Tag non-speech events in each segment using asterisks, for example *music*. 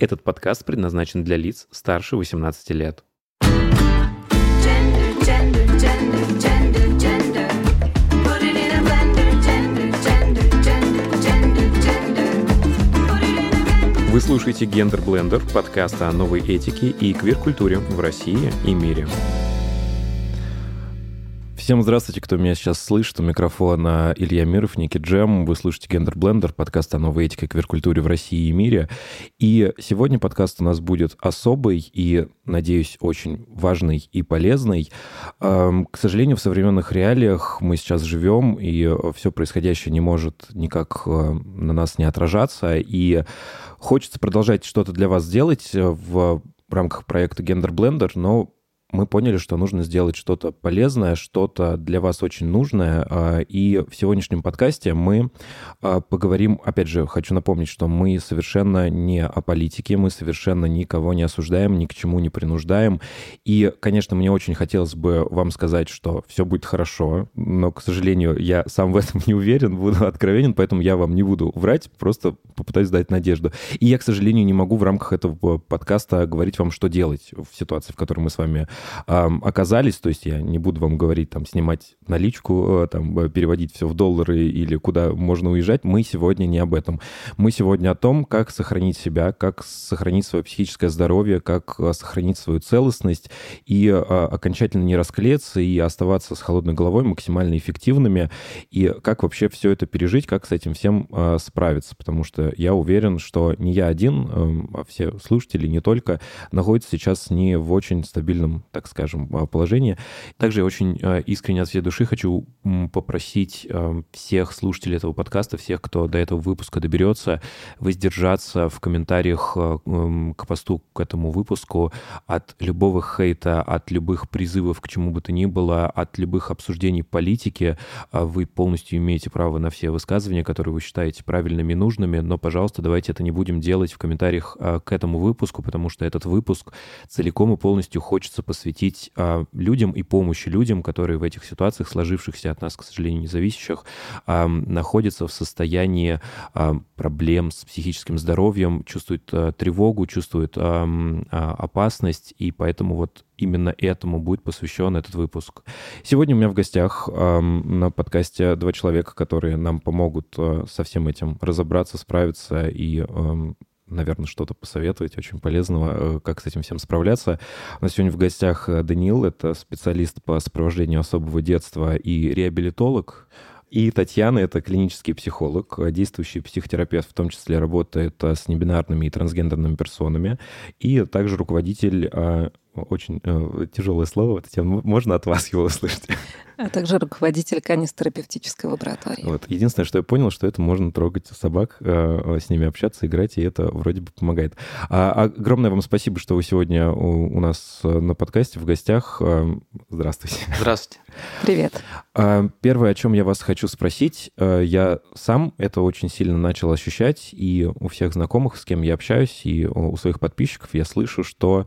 Этот подкаст предназначен для лиц старше 18 лет. Вы слушаете «Гендер Блендер» — подкаст о новой этике и квир-культуре в России и мире. Всем здравствуйте, кто меня сейчас слышит. У микрофона Илья Миров, Ники Джем. Вы слушаете Гендер Блендер, подкаст о новой этике и квир-культуре в России и мире. И сегодня подкаст у нас будет особый и, надеюсь, очень важный и полезный. Эм, к сожалению, в современных реалиях мы сейчас живем, и все происходящее не может никак э, на нас не отражаться. И хочется продолжать что-то для вас делать в рамках проекта Гендер Блендер, но мы поняли, что нужно сделать что-то полезное, что-то для вас очень нужное. А, и в сегодняшнем подкасте мы а, поговорим, опять же, хочу напомнить, что мы совершенно не о политике, мы совершенно никого не осуждаем, ни к чему не принуждаем. И, конечно, мне очень хотелось бы вам сказать, что все будет хорошо, но, к сожалению, я сам в этом *laughs* не уверен, буду откровенен, поэтому я вам не буду врать, просто попытаюсь дать надежду. И я, к сожалению, не могу в рамках этого подкаста говорить вам, что делать в ситуации, в которой мы с вами оказались, то есть я не буду вам говорить, там, снимать наличку, э, там, э, переводить все в доллары или куда можно уезжать, мы сегодня не об этом. Мы сегодня о том, как сохранить себя, как сохранить свое психическое здоровье, как э, сохранить свою целостность и окончательно не расклеиться и оставаться с холодной головой максимально эффективными, и как вообще все это пережить, как с этим всем справиться, потому что я уверен, что не я один, эм, а все слушатели, не только, находятся сейчас не в очень стабильном, так скажем, а, положение. Также я очень а, искренне от всей души хочу попросить а, всех слушателей этого подкаста, всех, кто до этого выпуска доберется, воздержаться в комментариях к посту к этому выпуску от любого хейта, от любых призывов к чему бы то ни было, от любых обсуждений политики. Вы полностью имеете право на все высказывания, которые вы считаете правильными и нужными, но, пожалуйста, давайте это не будем делать в комментариях к этому выпуску, потому что этот выпуск целиком и полностью хочется посвятить посвятить а, людям и помощи людям, которые в этих ситуациях, сложившихся от нас, к сожалению, независящих, а, находятся в состоянии а, проблем с психическим здоровьем, чувствуют а, тревогу, чувствуют а, а, опасность, и поэтому вот именно этому будет посвящен этот выпуск. Сегодня у меня в гостях э, на подкасте два человека, которые нам помогут э, со всем этим разобраться, справиться и э, наверное, что-то посоветовать очень полезного, э, как с этим всем справляться. У нас сегодня в гостях э, Даниил, это специалист по сопровождению особого детства и реабилитолог. И Татьяна — это клинический психолог, действующий психотерапевт, в том числе работает э, с небинарными и трансгендерными персонами, и также руководитель очень э, тяжелое слово, Татьяна, можно от вас его услышать? А также руководитель канистерапевтической лаборатории. Вот. Единственное, что я понял, что это можно трогать собак, э, с ними общаться, играть, и это вроде бы помогает. А, огромное вам спасибо, что вы сегодня у, у нас на подкасте в гостях. Э, здравствуйте. Здравствуйте. Привет. А, первое, о чем я вас хочу спросить, э, я сам это очень сильно начал ощущать, и у всех знакомых, с кем я общаюсь, и у своих подписчиков я слышу, что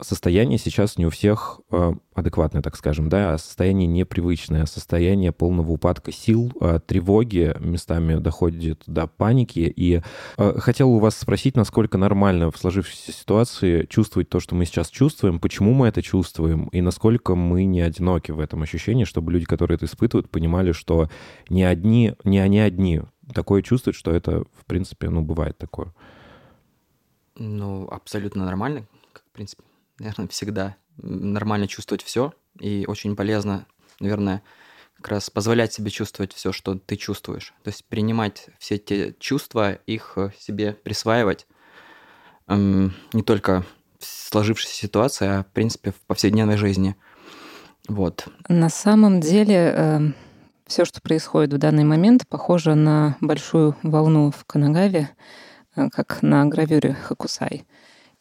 состояние сейчас не у всех э, адекватное, так скажем, да, а состояние непривычное, состояние полного упадка сил, э, тревоги местами доходит до паники. И э, хотел у вас спросить, насколько нормально в сложившейся ситуации чувствовать то, что мы сейчас чувствуем, почему мы это чувствуем, и насколько мы не одиноки в этом ощущении, чтобы люди, которые это испытывают, понимали, что не одни, не они одни такое чувствуют, что это, в принципе, ну, бывает такое. Ну, абсолютно нормально, в принципе наверное, всегда нормально чувствовать все. И очень полезно, наверное, как раз позволять себе чувствовать все, что ты чувствуешь. То есть принимать все эти чувства, их э, себе присваивать. Эм, не только в сложившейся ситуации, а в принципе в повседневной жизни. Вот. На самом деле э, эм, все, что происходит в данный момент, похоже на большую волну в Канагаве, э, как на гравюре Хакусай.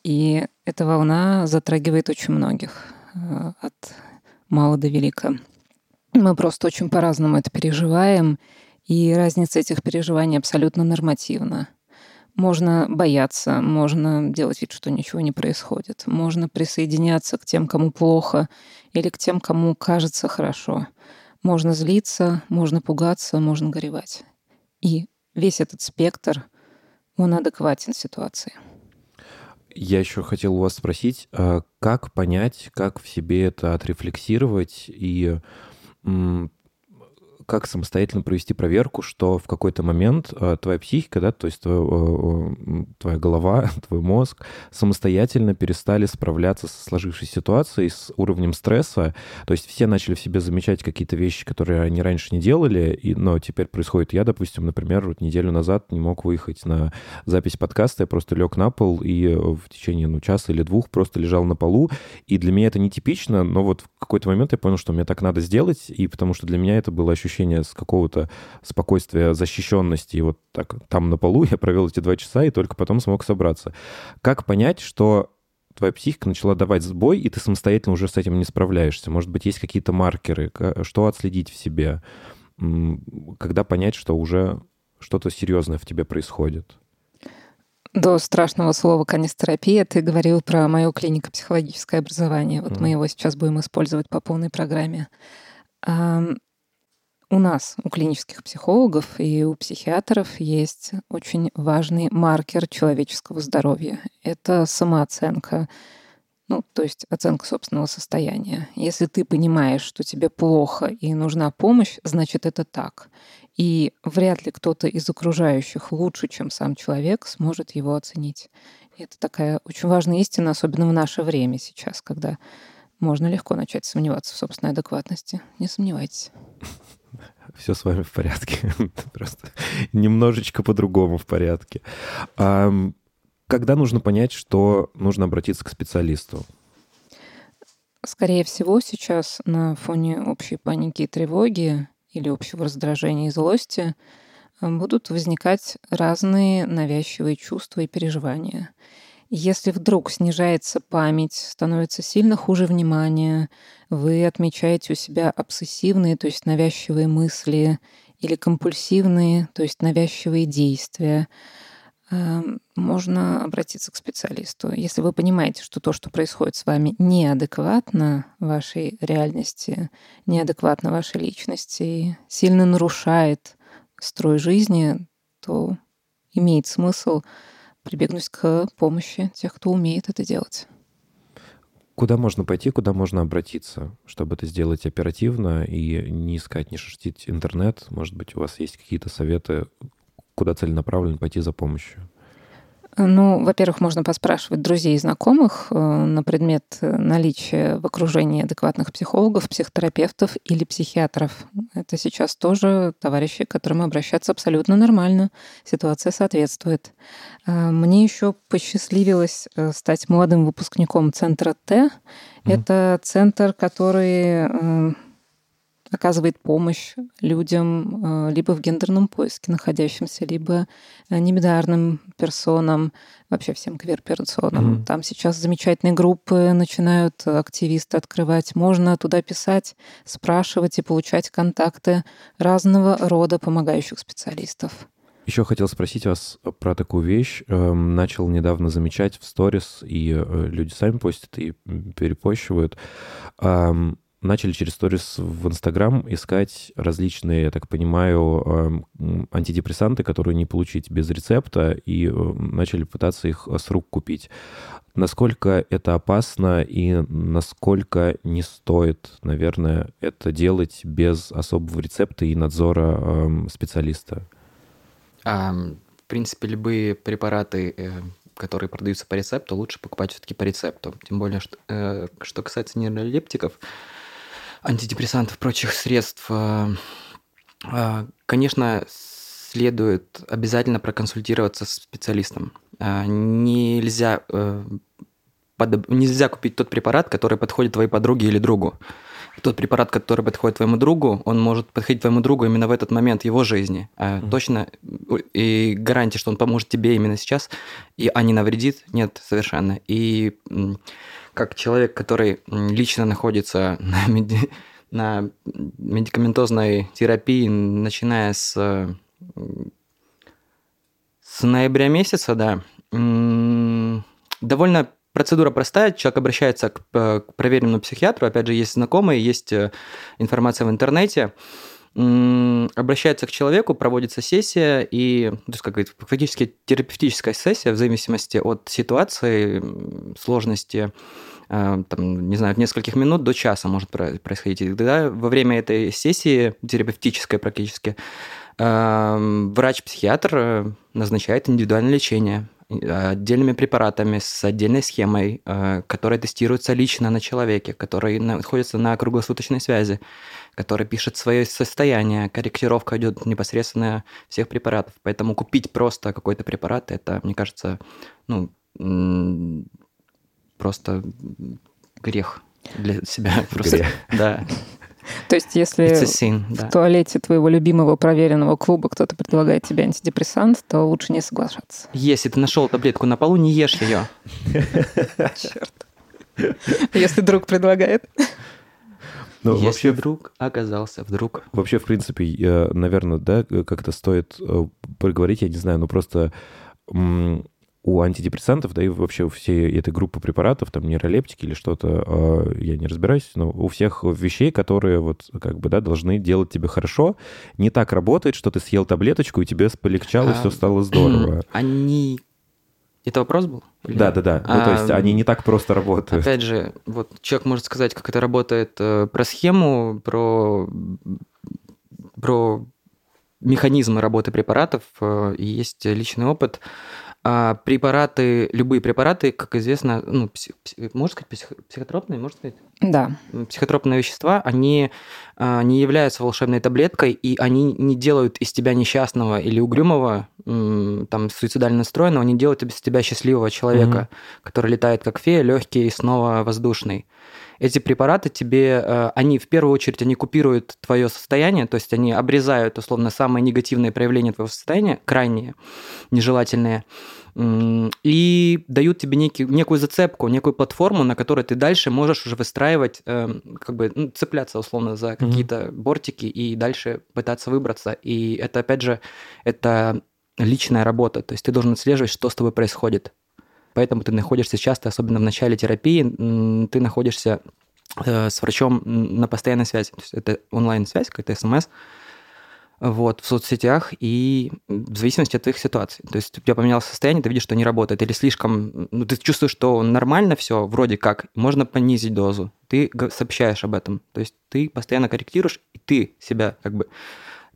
И эта волна затрагивает очень многих, э, от мала до велика. Мы просто очень по-разному это переживаем, и разница этих переживаний абсолютно нормативна. Можно бояться, можно делать вид, что ничего не происходит. Можно присоединяться к тем, кому плохо, или к тем, кому кажется хорошо. Можно злиться, можно пугаться, можно горевать. И весь этот спектр он адекватен ситуации. Я еще хотел у вас спросить, а как понять, как в себе это отрефлексировать и как самостоятельно провести проверку, что в какой-то момент э, твоя психика, да, то есть твоя, э, твоя голова, *laughs* твой мозг самостоятельно перестали справляться со сложившейся ситуацией, с уровнем стресса. То есть все начали в себе замечать какие-то вещи, которые они раньше не делали, и, но теперь происходит. Я, допустим, например, вот неделю назад не мог выехать на запись подкаста, я просто лег на пол и в течение ну, часа или двух просто лежал на полу. И для меня это нетипично, но вот в какой-то момент я понял, что мне так надо сделать, и потому что для меня это было ощущение ощущение с какого-то спокойствия, защищенности. И вот так там на полу я провел эти два часа и только потом смог собраться. Как понять, что твоя психика начала давать сбой, и ты самостоятельно уже с этим не справляешься? Может быть, есть какие-то маркеры? Что отследить в себе? Когда понять, что уже что-то серьезное в тебе происходит? До страшного слова канистерапия ты говорил про мое клинико-психологическое образование. Вот mm. мы его сейчас будем использовать по полной программе. У нас, у клинических психологов и у психиатров есть очень важный маркер человеческого здоровья. Это самооценка, ну, то есть оценка собственного состояния. Если ты понимаешь, что тебе плохо и нужна помощь, значит, это так. И вряд ли кто-то из окружающих лучше, чем сам человек, сможет его оценить. И это такая очень важная истина, особенно в наше время сейчас, когда можно легко начать сомневаться в собственной адекватности. Не сомневайтесь все с вами в порядке. *laughs* Просто немножечко по-другому в порядке. Когда нужно понять, что нужно обратиться к специалисту? Скорее всего, сейчас на фоне общей паники и тревоги или общего раздражения и злости э, будут возникать разные навязчивые чувства и переживания. Если вдруг снижается память, становится сильно хуже внимание, вы отмечаете у себя обсессивные, то есть навязчивые мысли, или компульсивные, то есть навязчивые действия, эм, можно обратиться к специалисту. Если вы понимаете, что то, что происходит с вами, неадекватно вашей реальности, неадекватно вашей личности, сильно нарушает строй жизни, то имеет смысл прибегнуть к помощи тех, кто умеет это делать. Куда можно пойти, куда можно обратиться, чтобы это сделать оперативно и не искать, не шерстить интернет? Может быть, у вас есть какие-то советы, куда целенаправленно пойти за помощью? Ну, во-первых, можно поспрашивать друзей и знакомых э, на предмет наличия в окружении адекватных психологов, психотерапевтов или психиатров. Это сейчас тоже товарищи, к которым обращаться абсолютно нормально. Ситуация соответствует. Э, мне еще посчастливилось э, стать молодым выпускником центра Т. Mm-hmm. Это центр, который оказывает помощь людям э, либо в гендерном поиске находящимся, либо э, небинарным персонам, вообще всем квир-персонам. Mm-hmm. Там сейчас замечательные группы начинают активисты открывать. Можно туда писать, спрашивать и получать контакты разного рода помогающих специалистов. Еще хотел спросить вас про такую вещь. Эм, начал недавно замечать в сторис, и э, люди сами постят и перепощивают начали через сторис в Инстаграм искать различные, я так понимаю, эм, антидепрессанты, которые не получить без рецепта, и э, начали пытаться их с рук купить. Насколько это опасно и насколько не стоит, наверное, это делать без особого рецепта и надзора эм, специалиста? В принципе, любые препараты, э, которые продаются по рецепту, лучше покупать все-таки по рецепту. Тем более, что, э, что касается нейролептиков, антидепрессантов, прочих средств, э, э, конечно, следует обязательно проконсультироваться с специалистом. Э, нельзя, нельзя купить тот препарат, который подходит твоей подруге или другу. Тот препарат, который подходит твоему другу, он может подходить твоему другу именно в этот момент его жизни. Mm-hmm. Точно и гарантии, что он поможет тебе именно сейчас, и, а не навредит, нет совершенно. И как человек, который лично находится на, меди... на медикаментозной терапии, начиная с, с ноября месяца, да, довольно процедура простая, человек обращается к, к проверенному психиатру, опять же, есть знакомые, есть э, информация в интернете, обращается к человеку, проводится сессия, и, то есть, как говорится, фактически терапевтическая сессия в зависимости от ситуации, сложности, э, там, не знаю, от нескольких минут до часа может происходить. И тогда во время этой сессии, терапевтической практически, врач-психиатр назначает индивидуальное лечение отдельными препаратами с отдельной схемой, э, которая тестируется лично на человеке, который находится на круглосуточной связи, который пишет свое состояние, корректировка идет непосредственно всех препаратов. Поэтому купить просто какой-то препарат, это, мне кажется, ну, просто грех для себя. *laughs* Просто, грех. Да. То есть, если sin, в да. туалете твоего любимого проверенного клуба кто-то предлагает тебе антидепрессант, то лучше не соглашаться. Если ты нашел таблетку на полу, не ешь ее. *laughs* Черт. Если друг предлагает. Ну, Если вообще, вдруг оказался вдруг. Вообще, в принципе, наверное, да, как-то стоит э, проговорить, я не знаю, ну просто у антидепрессантов, да и вообще у всей этой группы препаратов, там нейролептики или что-то, а, я не разбираюсь, но у всех вещей, которые вот как бы, да, должны делать тебе хорошо, не так работает, что ты съел таблеточку, и тебе полегчало, а, все стало здорово. *clears throat* Они... Это вопрос был? Да, да, да. А, ну, то есть они не так просто работают. Опять же, вот человек может сказать, как это работает э, про схему, про, про механизмы работы препаратов, э, и есть личный опыт. А препараты, любые препараты, как известно, ну, псих, можно сказать, псих, психотропные, можно сказать? Да. Психотропные вещества, они а, не являются волшебной таблеткой, и они не делают из тебя несчастного или угрюмого, там, суицидально настроенного, они делают из тебя счастливого человека, mm который летает как фея, легкий и снова воздушный эти препараты тебе, э, они в первую очередь, они купируют твое состояние, то есть они обрезают, условно, самые негативные проявления твоего состояния, крайние, нежелательные, и дают тебе некий, некую зацепку, некую платформу, на которой ты дальше можешь уже выстраивать, эм, как бы ну, цепляться условно за какие-то mm-hmm. бортики и дальше пытаться выбраться. И это, опять же, это личная работа, то есть ты должен отслеживать, что с тобой происходит. Поэтому ты находишься часто, особенно в начале терапии, ты находишься э, с врачом на постоянной связи. То есть это онлайн-связь, какая-то смс, вот, в соцсетях и в зависимости от твоих ситуаций. То есть у тебя поменялось состояние, ты видишь, что не работает, или слишком, ну, ты чувствуешь, что нормально все, вроде как, можно понизить дозу, ты сообщаешь об этом. То есть ты постоянно корректируешь, и ты себя как бы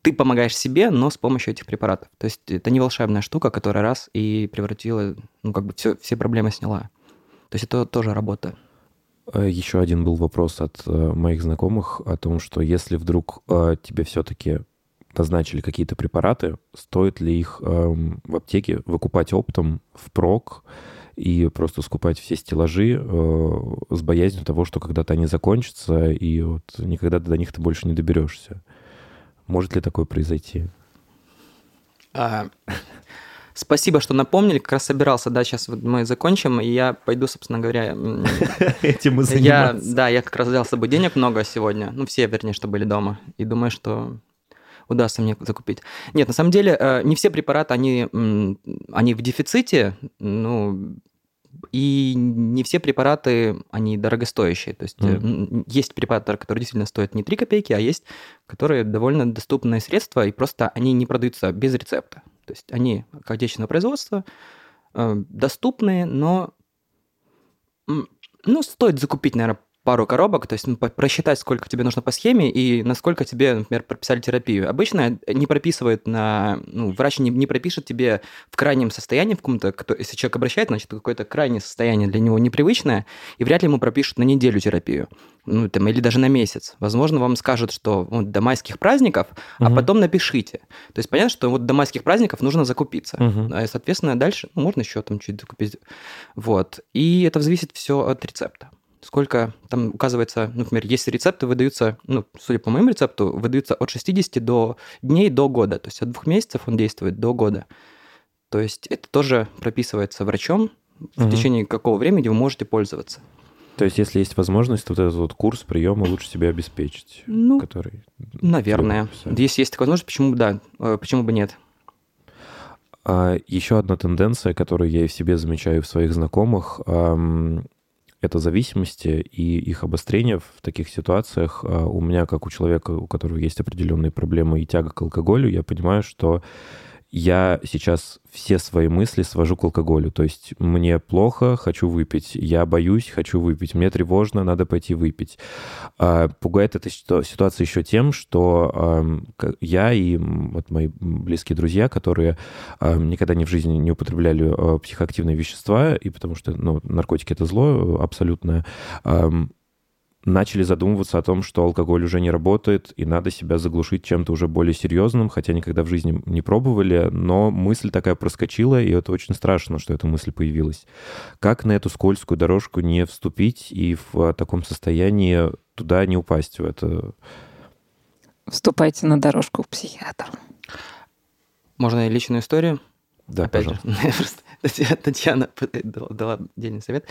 ты помогаешь себе, но с помощью этих препаратов. То есть это не волшебная штука, которая раз и превратила, ну, как бы все, все проблемы сняла. То есть это тоже работа. Э, Еще один был вопрос от э, моих знакомых о том, что если вдруг э, тебе все-таки назначили какие-то препараты, стоит ли их эм, в аптеке выкупать оптом в прок и просто скупать все стеллажи с боязнью того, что когда-то они закончатся, и вот никогда до них ты больше не доберешься. Может ли такое произойти? А, спасибо, что напомнили. Как раз собирался, да, сейчас вот мы закончим, и я пойду, собственно говоря... *laughs* Этим и я, Да, я как раз взял с собой денег много сегодня. Ну, все, вернее, что были дома. И думаю, что удастся мне закупить. Нет, на самом деле, э, не все препараты, они, они в дефиците. Ну, и не все препараты, они дорогостоящие. То есть mm. есть препараты, которые действительно стоят не 3 копейки, а есть, которые довольно доступные средства, и просто они не продаются без рецепта. То есть они как отечественного производства, э, доступные, но ну, стоит закупить, наверное, пару коробок, то есть ну, просчитать, сколько тебе нужно по схеме и насколько тебе, например, прописали терапию. Обычно не прописывает на... Ну, врач не, не пропишет тебе в крайнем состоянии, в каком-то... Если человек обращает, значит, какое-то крайнее состояние для него непривычное, и вряд ли ему пропишут на неделю терапию. Ну, там, или даже на месяц. Возможно, вам скажут, что вот, до майских праздников, угу. а потом напишите. То есть понятно, что вот до майских праздников нужно закупиться. Угу. И, соответственно, дальше ну, можно еще там чуть закупить. Вот. И это зависит все от рецепта сколько там указывается, например, если рецепты выдаются, ну, судя по моему рецепту, выдаются от 60 до дней до года, то есть от двух месяцев он действует до года. То есть это тоже прописывается врачом, в угу. течение какого времени вы можете пользоваться. То есть, если есть возможность, то вот этот вот курс приема лучше себе обеспечить, ну, который. Наверное. Если есть такая возможность, почему бы да, э, почему бы нет? А еще одна тенденция, которую я и в себе замечаю в своих знакомых, это зависимости и их обострение в таких ситуациях. А у меня, как у человека, у которого есть определенные проблемы и тяга к алкоголю, я понимаю, что я сейчас все свои мысли свожу к алкоголю. То есть мне плохо, хочу выпить. Я боюсь, хочу выпить. Мне тревожно, надо пойти выпить. А, пугает эта ситуация еще тем, что я и вот мои близкие друзья, которые никогда ни в жизни не употребляли а, психоактивные вещества, и потому что ну, наркотики — это зло абсолютное, начали задумываться о том, что алкоголь уже не работает, и надо себя заглушить чем-то уже более серьезным, хотя никогда в жизни не пробовали, но мысль такая проскочила, и это очень страшно, что эта мысль появилась. Как на эту скользкую дорожку не вступить и в таком состоянии туда не упасть в это? Вступайте на дорожку к психиатру. Можно и личную историю? Да, Опять пожалуйста. *laughs* Же, Татьяна дала, дала отдельный совет.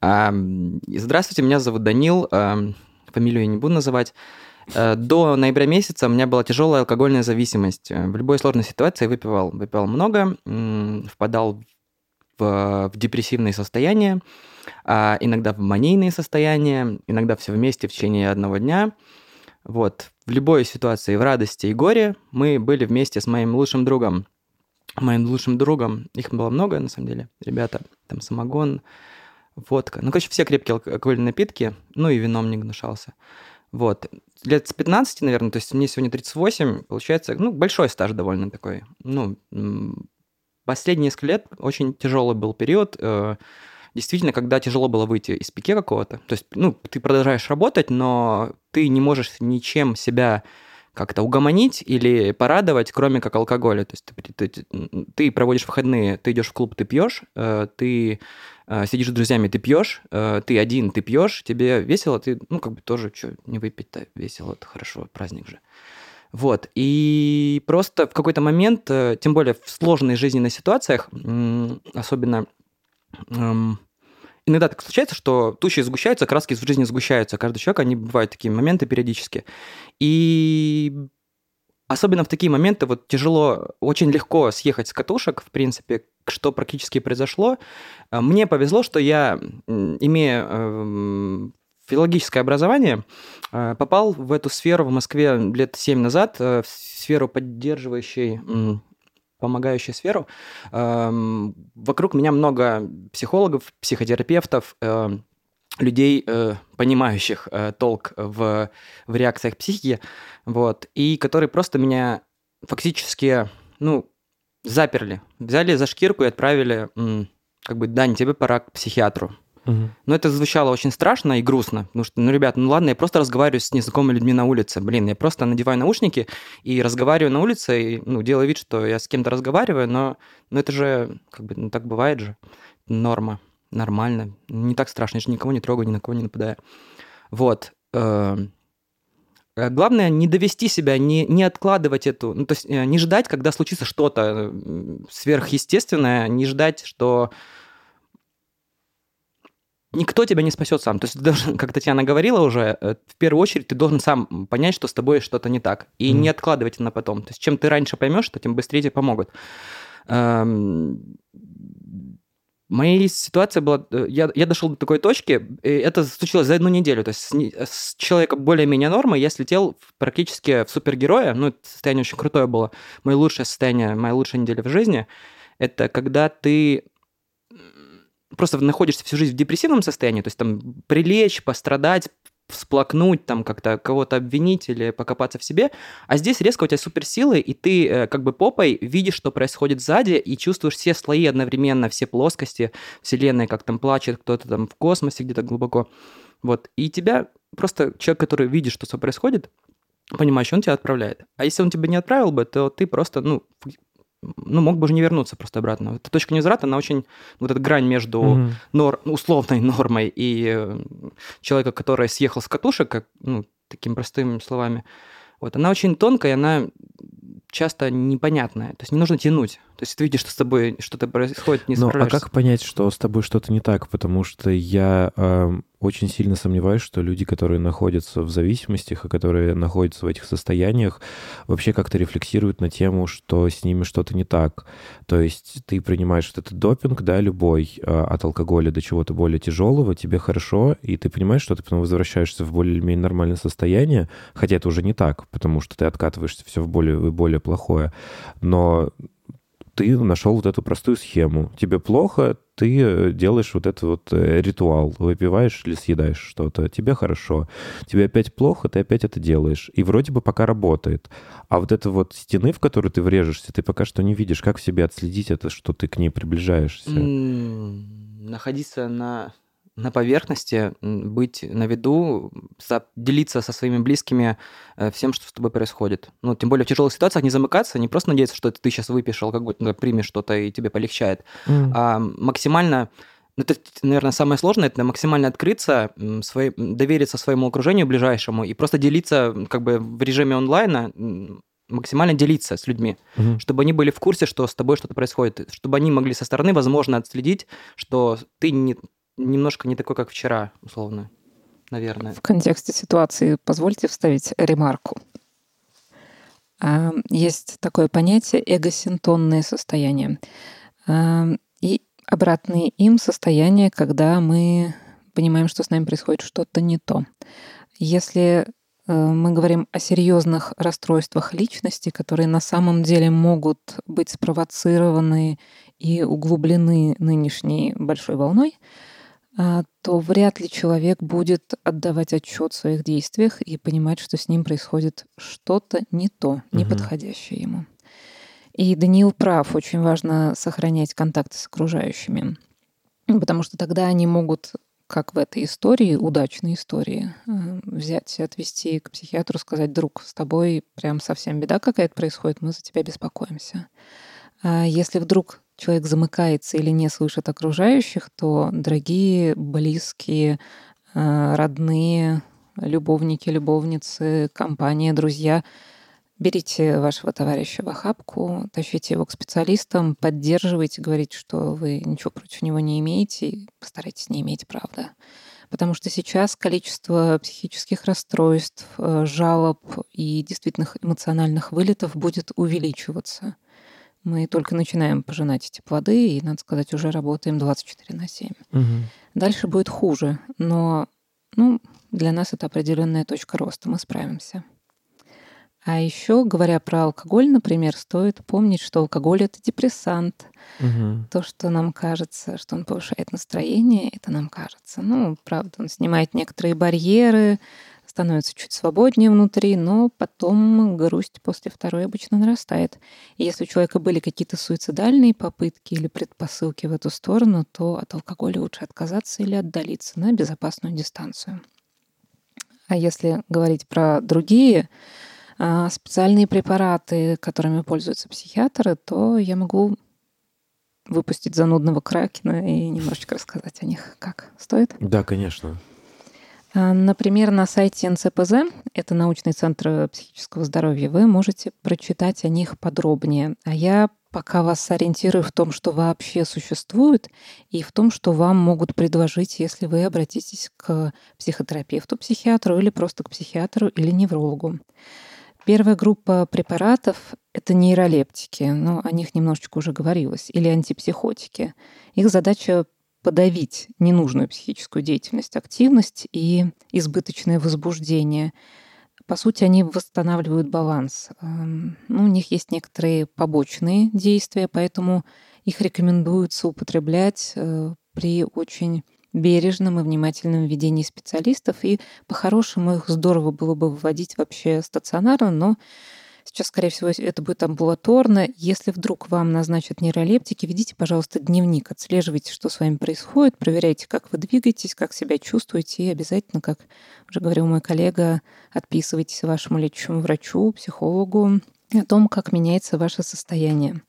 Здравствуйте, меня зовут Данил. Фамилию я не буду называть. Э, до ноября месяца у меня была тяжелая алкогольная зависимость. В любой сложной ситуации выпивал, выпивал много, впадал в, в депрессивные состояния, а иногда в манийные состояния, иногда все вместе в течение одного дня. Вот. В любой ситуации, в радости и горе мы были вместе с моим лучшим другом моим лучшим другом. Их было много, на самом деле, ребята. Там самогон, водка. Ну, короче, все крепкие алкогольные напитки. Ну, и вином не гнушался. Вот. Лет с 15, наверное, то есть мне сегодня 38, получается, ну, большой стаж довольно такой. Ну, последние несколько лет очень тяжелый был период. Э, действительно, когда тяжело было выйти из пике какого-то. То есть, ну, ты продолжаешь работать, но ты не можешь ничем себя как-то угомонить или порадовать, кроме как алкоголя. То есть ты, ты, ты проводишь выходные, ты идешь в клуб, ты пьешь, э, ты э, сидишь с друзьями, ты пьешь, э, ты один, ты пьешь, тебе весело, ты, ну, как бы тоже, что, не выпить-то весело, это хорошо, праздник же. Вот, и просто в какой-то момент, тем более в сложных жизненных ситуациях, особенно эм, иногда так случается, что тучи сгущаются, краски в жизни сгущаются. Каждый человек, они бывают такие моменты периодически. И особенно в такие моменты вот тяжело, очень легко съехать с катушек, в принципе, что практически произошло. А, мне повезло, что я, имея эм, филологическое образование, э, попал в эту сферу в Москве лет 7 назад, э, в сферу поддерживающей помогающую сферу. Эм, вокруг меня много психологов, психотерапевтов, эм, людей, э, понимающих э, толк в, в реакциях психики, вот, и которые просто меня фактически, ну, заперли, взяли за шкирку и отправили, как бы, Дань, тебе пора к психиатру. Но это звучало очень страшно и грустно, потому что, ну, ребят, ну ладно, я просто разговариваю с незнакомыми людьми на улице. Блин, я просто надеваю наушники и разговариваю на улице, и, ну, делаю вид, что я с кем-то разговариваю, но, но это же, как бы, ну, так бывает же. Норма, нормально. Не так страшно, я же никого не трогаю, ни на кого не нападаю. Вот. Эм, э, главное не довести себя, не, не откладывать эту, ну, то есть э, не ждать, когда случится что-то сверхъестественное, не ждать, что никто тебя не спасет сам. То есть, ты должен, как Татьяна говорила уже, э, в первую очередь ты должен сам понять, что с тобой что-то не так, и mm. не откладывать это на потом. То есть, чем ты раньше поймешь, то тем быстрее тебе помогут. Эм... Моя ситуация была... Э, я, я дошел до такой точки, и это случилось за одну неделю. То есть с, с человека более-менее нормы я слетел практически в супергероя. Ну, это состояние очень крутое было. Мое лучшее состояние, моя лучшая неделя в жизни – это когда ты просто находишься всю жизнь в депрессивном состоянии, то есть там прилечь, пострадать, всплакнуть, там как-то кого-то обвинить или покопаться в себе, а здесь резко у тебя суперсилы, и ты э, как бы попой видишь, что происходит сзади, и чувствуешь все слои одновременно, все плоскости Вселенной, как там плачет кто-то там в космосе где-то глубоко. Вот. И тебя просто человек, который видит, что все происходит, понимаешь, он тебя отправляет. А если он тебя не отправил бы, то ты просто, ну, ну, мог бы уже не вернуться просто обратно. Эта точка невозврата, она очень... Вот эта грань между mm-hmm. нор, условной *laughs* нормой и э, человека, который съехал с катушек, как, ну, такими простыми словами, вот, она очень тонкая, она часто непонятное. То есть не нужно тянуть. То есть ты видишь, что с тобой что-то происходит, не Ну, а как понять, что с тобой что-то не так? Потому что я э, очень сильно сомневаюсь, что люди, которые находятся в зависимостях и которые находятся в этих состояниях, вообще как-то рефлексируют на тему, что с ними что-то не так. То есть ты принимаешь вот этот допинг, да, любой, э, от алкоголя до чего-то более тяжелого, тебе хорошо, и ты понимаешь, что ты потом возвращаешься в более-менее нормальное состояние, хотя это уже не так, потому что ты откатываешься все в более и более плохое. Но ты нашел вот эту простую схему. Тебе плохо, ты э, делаешь вот этот вот э, ритуал, выпиваешь или съедаешь что-то, тебе хорошо. Тебе опять плохо, ты опять это делаешь. И вроде бы пока работает. А вот это вот стены, в которую ты врежешься, ты пока что не видишь. Как в себе отследить это, что ты к ней приближаешься? Находиться на, на поверхности, быть на виду, делиться со своими близкими э, всем, что с тобой происходит. Ну, тем более в тяжелых ситуациях не замыкаться, не просто надеяться, что ты сейчас выпьешь алкоголь, ну, примешь что-то и тебе полегчает, М. а максимально ну, это, наверное, самое сложное, это максимально открыться, м, довериться своему окружению ближайшему и просто делиться как бы в режиме онлайна, максимально делиться с людьми, Мгм. чтобы они были в курсе, что с тобой что-то происходит, чтобы они могли со стороны, возможно, отследить, что ты не, немножко не такой, как вчера, условно, наверное. В контексте ситуации позвольте вставить ремарку. А, Есть такое понятие эгосинтонное состояние. А, И обратные им состояния, когда мы понимаем, что с нами происходит что-то не то. Если э, мы говорим о серьезных расстройствах личности, которые на самом деле могут быть спровоцированы и углублены нынешней большой волной, то вряд ли человек будет отдавать отчет в своих действиях и понимать, что с ним происходит что-то не то, неподходящее ему. И Даниил прав, очень важно сохранять контакты с окружающими, потому что тогда они могут, как в этой истории, удачной истории, э, взять и отвести к психиатру, сказать, друг, с тобой прям совсем беда какая-то происходит, мы за тебя беспокоимся. А если вдруг человек замыкается или не слышит окружающих, то дорогие, близкие, э, родные, любовники, любовницы, компания, друзья, берите вашего товарища в охапку, тащите его к специалистам, поддерживайте, говорите, что вы ничего против него не имеете, и постарайтесь не иметь, правда. Потому что сейчас количество психических расстройств, э, жалоб и действительных эмоциональных вылетов будет увеличиваться. Мы только начинаем пожинать эти плоды, и, надо сказать, уже работаем 24 на 7. Мгм. Дальше будет хуже, но ну, для нас это определенная точка роста, мы справимся. А еще, говоря про алкоголь, например, стоит помнить, что алкоголь это депрессант. Мгм. То, что нам кажется, что он повышает настроение, это нам кажется. Ну, правда, он снимает некоторые барьеры, становится чуть свободнее внутри, но потом грусть после второй обычно нарастает. И если у человека были какие-то суицидальные попытки или предпосылки в эту сторону, то от алкоголя лучше отказаться или отдалиться на безопасную дистанцию. А если говорить про другие а, специальные препараты, которыми пользуются психиатры, то я могу выпустить занудного кракена и немножечко рассказать о них. Как? Стоит? Да, конечно. А, Например, на сайте НЦПЗ, это научный центр психического здоровья, вы можете прочитать о них подробнее. А я пока вас ориентирую в том, что вообще существует, и в том, что вам могут предложить, если вы обратитесь к психотерапевту, психиатру или просто к психиатру или неврологу. Первая группа препаратов — это нейролептики, но о них немножечко уже говорилось, или антипсихотики. Их задача подавить ненужную психическую деятельность, активность и избыточное возбуждение. По сути, они восстанавливают баланс. Эм, Ну, у них есть некоторые побочные действия, поэтому их рекомендуется употреблять э, при очень бережном и внимательном ведении специалистов. И по-хорошему их здорово было бы выводить вообще стационарно, но Сейчас, скорее всего, это будет амбулаторно. Если вдруг вам назначат нейролептики, ведите, пожалуйста, дневник, отслеживайте, что с вами происходит, проверяйте, как вы двигаетесь, как себя чувствуете, и обязательно, как уже говорил мой коллега, отписывайтесь вашему лечащему врачу, психологу о том, как меняется ваше состояние.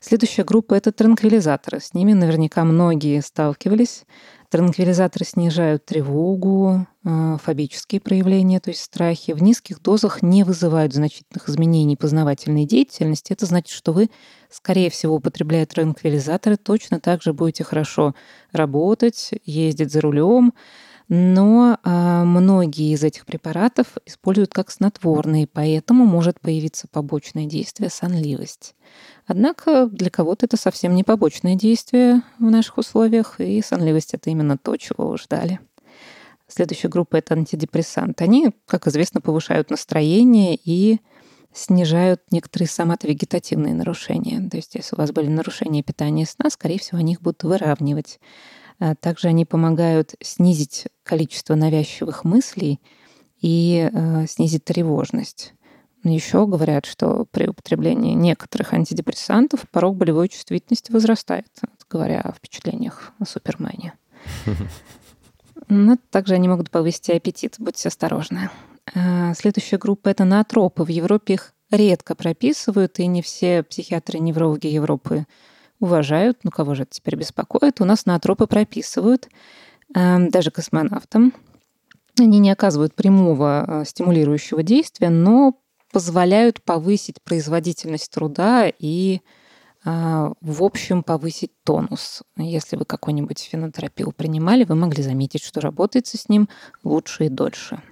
Следующая группа — это транквилизаторы. С ними наверняка многие сталкивались. Транквилизаторы снижают тревогу, э, фобические проявления, то есть страхи. В низких дозах не вызывают значительных изменений познавательной деятельности. Это значит, что вы, скорее всего, употребляя транквилизаторы, точно так же будете хорошо работать, ездить за рулем, но а, многие из этих препаратов используют как снотворные, поэтому может появиться побочное действие сонливость. Однако для кого-то это совсем не побочное действие в наших условиях, и сонливость это именно то, чего вы ждали. Следующая группа это антидепрессанты. Они, как известно, повышают настроение и снижают некоторые соматовегетативные нарушения. То есть, если у вас были нарушения питания и сна, скорее всего, они их будут выравнивать. А также они помогают снизить количество навязчивых мыслей и э, снизить тревожность. Еще говорят, что при употреблении некоторых антидепрессантов порог болевой чувствительности возрастает, говоря о впечатлениях о Супермене. *laughs* Но также они могут повысить аппетит, будьте осторожны. А, следующая группа — это наотропы. В Европе их редко прописывают, и не все психиатры-неврологи Европы уважают, ну кого же это теперь беспокоит, у нас наотропы прописывают, эм, даже космонавтам. Они не оказывают прямого э, стимулирующего действия, но позволяют повысить производительность труда и э, в общем повысить тонус. Если вы какой-нибудь фенотерапию принимали, вы могли заметить, что работается с ним лучше и дольше.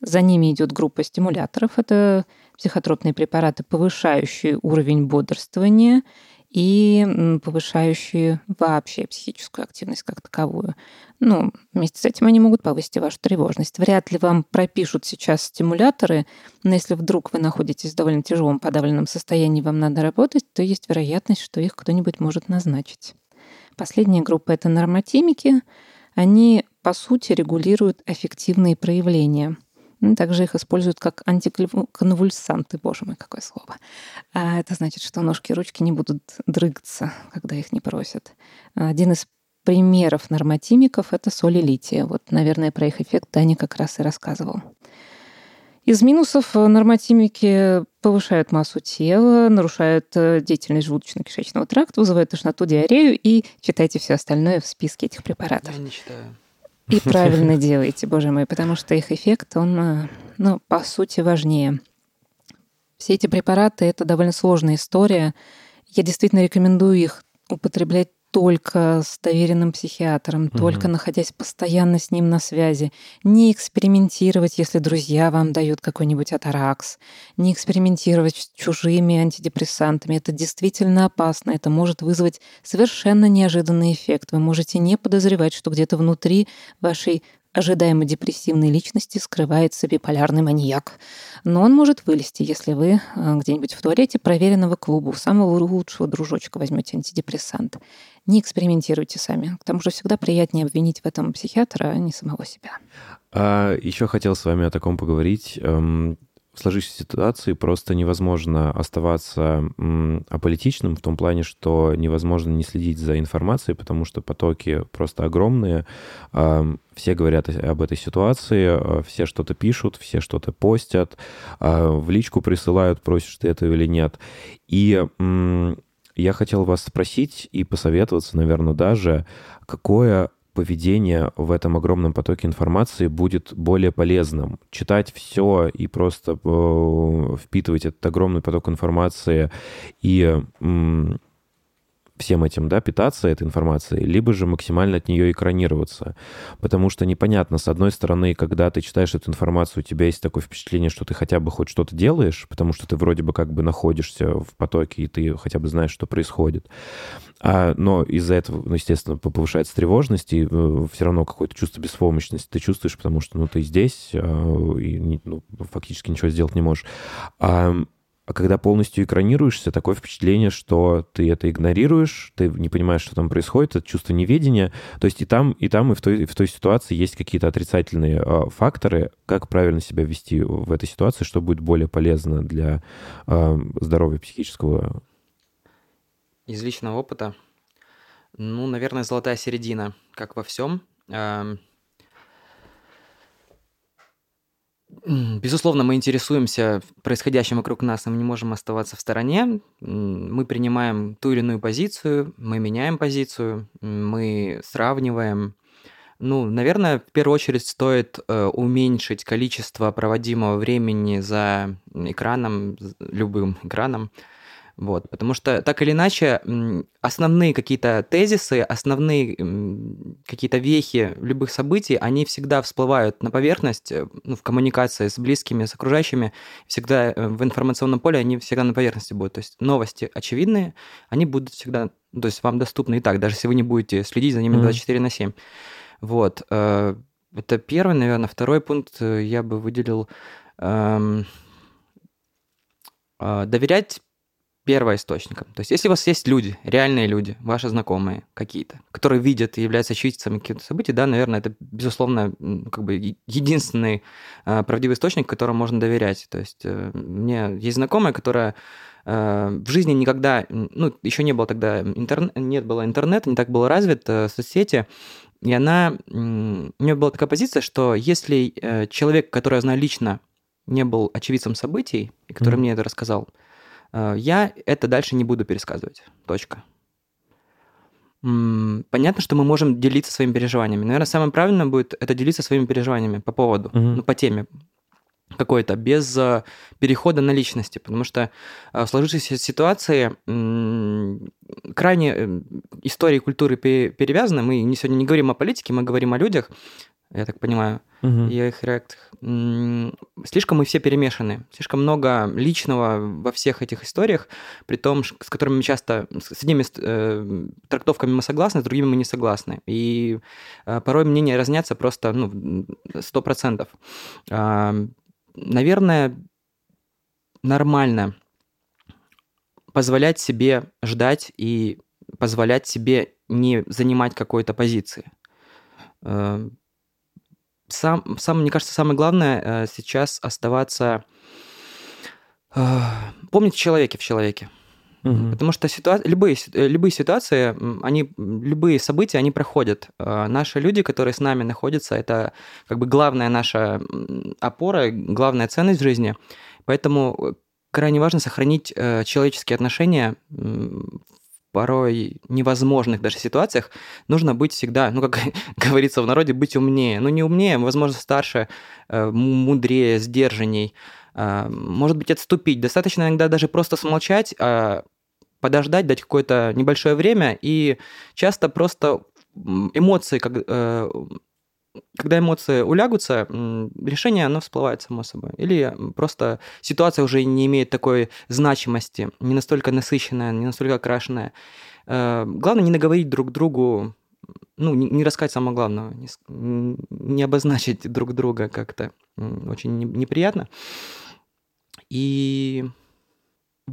За ними идет группа стимуляторов. Это психотропные препараты, повышающие уровень бодрствования и повышающие вообще психическую активность как таковую. Ну, вместе с этим они могут повысить вашу тревожность. Вряд ли вам пропишут сейчас стимуляторы, но если вдруг вы находитесь в довольно тяжелом подавленном состоянии, вам надо работать, то есть вероятность, что их кто-нибудь может назначить. Последняя группа — это нормотимики. Они, по сути, регулируют аффективные проявления — ну, также их используют как антиконвульсанты. Боже мой, какое слово. А это значит, что ножки и ручки не будут дрыгаться, когда их не просят. Один из примеров нормотимиков — это соли лития. Вот, наверное, про их эффект Таня как раз и рассказывал. Из минусов нормотимики повышают массу тела, нарушают э, деятельность желудочно-кишечного тракта, вызывают тошноту, диарею и читайте все остальное в списке этих препаратов. Я не читаю. И *laughs* правильно делаете, боже мой, потому что их эффект, он, э, ну, по сути, важнее. Все эти препараты — это довольно сложная история. Я действительно рекомендую их употреблять только с доверенным психиатром, угу. только находясь постоянно с ним на связи. Не экспериментировать, если друзья вам дают какой-нибудь атаракс. Не экспериментировать с чужими антидепрессантами. Это действительно опасно. Это может вызвать совершенно неожиданный эффект. Вы можете не подозревать, что где-то внутри вашей ожидаемо депрессивной личности скрывается биполярный маньяк. Но он может вылезти, если вы э, где-нибудь в туалете проверенного клуба у самого лучшего дружочка возьмете антидепрессант. Не экспериментируйте сами. К тому же всегда приятнее обвинить в этом психиатра, а не самого себя. А еще хотел с вами о таком поговорить. Эм, в сложившейся ситуации просто невозможно оставаться аполитичным в том плане, что невозможно не следить за информацией, потому что потоки просто огромные. Все говорят об этой ситуации, а, все что-то пишут, все что-то постят, а, в личку присылают, просишь ты этого или нет. И я хотел вас спросить и посоветоваться, наверное, даже, какое поведение в этом огромном потоке информации будет более полезным. Читать все и просто э, впитывать этот огромный поток информации и всем этим, да, питаться этой информацией, либо же максимально от нее экранироваться. Потому что непонятно, с одной стороны, когда ты читаешь эту информацию, у тебя есть такое впечатление, что ты хотя бы хоть что-то делаешь, потому что ты вроде бы как бы находишься в потоке, и ты хотя бы знаешь, что происходит. А, но из-за этого, ну, естественно, повышается тревожность, и э, все равно какое-то чувство беспомощности ты чувствуешь, потому что, ну, ты здесь, э, и ну, фактически ничего сделать не можешь. А, а когда полностью экранируешься, такое впечатление, что ты это игнорируешь, ты не понимаешь, что там происходит, это чувство неведения. То есть и там, и там, и в той, и в той ситуации есть какие-то отрицательные э, факторы, как правильно себя вести в этой ситуации, что будет более полезно для э, здоровья психического. Из личного опыта, ну, наверное, золотая середина, как во всем. Э, Безусловно, мы интересуемся происходящим вокруг нас, и мы не можем оставаться в стороне. Мы принимаем ту или иную позицию, мы меняем позицию, мы сравниваем. Ну, наверное, в первую очередь стоит э, уменьшить количество проводимого времени за экраном, любым экраном, вот, потому что так или иначе основные какие-то тезисы, основные какие-то вехи любых событий, они всегда всплывают на поверхность э, ну, в коммуникации с близкими, с окружающими, всегда э, в информационном поле они всегда на поверхности будут. То есть новости очевидные, они будут всегда, то есть вам доступны и так, даже если вы не будете следить за ними 24 на 7. Вот. Э, это первый, наверное. Второй пункт я бы выделил эм, доверять первоисточником. То есть если у вас есть люди, реальные люди, ваши знакомые какие-то, которые видят и являются очевидцами каких-то событий, да, наверное, это, безусловно, как бы единственный э, правдивый источник, которому можно доверять. То есть э, мне есть знакомая, которая э, в жизни никогда, ну, еще не было тогда интернет, нет было интернета, не так было развит, э, соцсети, и она, у нее была такая позиция, что если э, человек, который я знаю лично, не был очевидцем событий, и который mm-hmm. мне это рассказал, я это дальше не буду пересказывать. Точка. Понятно, что мы можем делиться своими переживаниями. Наверное, самое правильное будет это делиться своими переживаниями по поводу, угу. ну, по теме какой-то, без э, перехода на личности, потому что э, в сложившейся ситуации крайне истории культуры перевязаны. Мы сегодня не говорим о политике, мы говорим о людях, я так понимаю, угу. и их реакциях. Слишком мы все перемешаны, слишком много личного во всех этих историях, при том, с которыми мы часто, с одними э, трактовками мы согласны, с другими мы не согласны. И э, порой мнения разнятся просто, ну, сто процентов. Э, наверное, нормально позволять себе ждать и позволять себе не занимать какой-то позиции. Сам, сам, мне кажется, самое главное э, сейчас оставаться... Э, помнить человеке в человеке. Угу. Потому что ситуа... любые, э, любые ситуации, они, любые события, они проходят. Наши люди, которые с нами находятся, это как бы главная наша опора, главная ценность в жизни. Поэтому крайне важно сохранить человеческие отношения порой невозможных даже ситуациях нужно быть всегда, ну, как *laughs* говорится в народе, быть умнее. Ну, не умнее, возможно, старше, э, мудрее, сдержанней. А, может быть, отступить. Достаточно иногда даже просто смолчать, а подождать, дать какое-то небольшое время, и часто просто эмоции, как, э, когда эмоции улягутся, решение, оно всплывает само собой. Или просто ситуация уже не имеет такой значимости, не настолько насыщенная, не настолько окрашенная. Э, главное не наговорить друг другу, ну, не рассказать самого главного, не, не обозначить друг друга как-то очень неприятно. И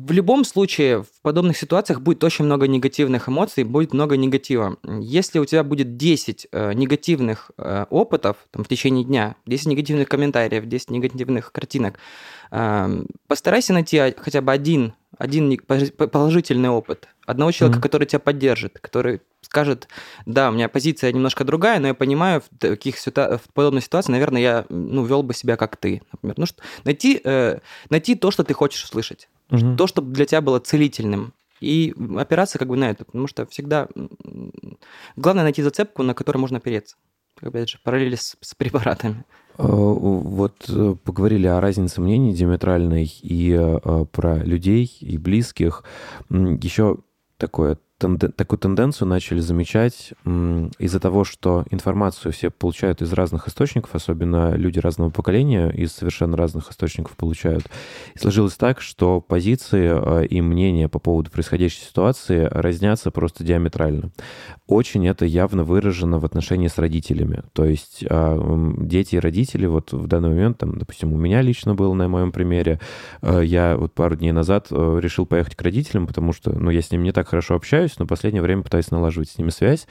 в любом случае, в подобных ситуациях будет очень много негативных эмоций, будет много негатива. Если у тебя будет 10 э, негативных э, опытов там, в течение дня, 10 негативных комментариев, 10 негативных картинок, э, постарайся найти хотя бы один, один положительный опыт. Одного человека, mm-hmm. который тебя поддержит, который скажет, да, у меня позиция немножко другая, но я понимаю, в таких в подобной ситуации, наверное, я ну, вел бы себя как ты, например. Ну, что, найти, э, найти то, что ты хочешь услышать, угу. то, что для тебя было целительным, и опираться как бы на это, потому что всегда главное найти зацепку, на которой можно опереться. Опять же, параллели с, с препаратами. Э, вот э, поговорили о разнице мнений диаметральной и э, про людей и близких. Еще такое тенде, такую тенденцию начали замечать из-за того, что информацию все получают из разных источников, особенно люди разного поколения из совершенно разных источников получают. И сложилось так, что позиции э, и мнения по поводу происходящей ситуации разнятся просто диаметрально. Очень это явно выражено в отношении с родителями. То есть а, дети и родители вот в данный момент, там, допустим, у меня лично было на моем примере, э, я вот пару дней назад э, решил поехать к родителям, потому что ну, я с ними не так хорошо общаюсь, общаюсь, но в последнее время пытаюсь налаживать с ними связь.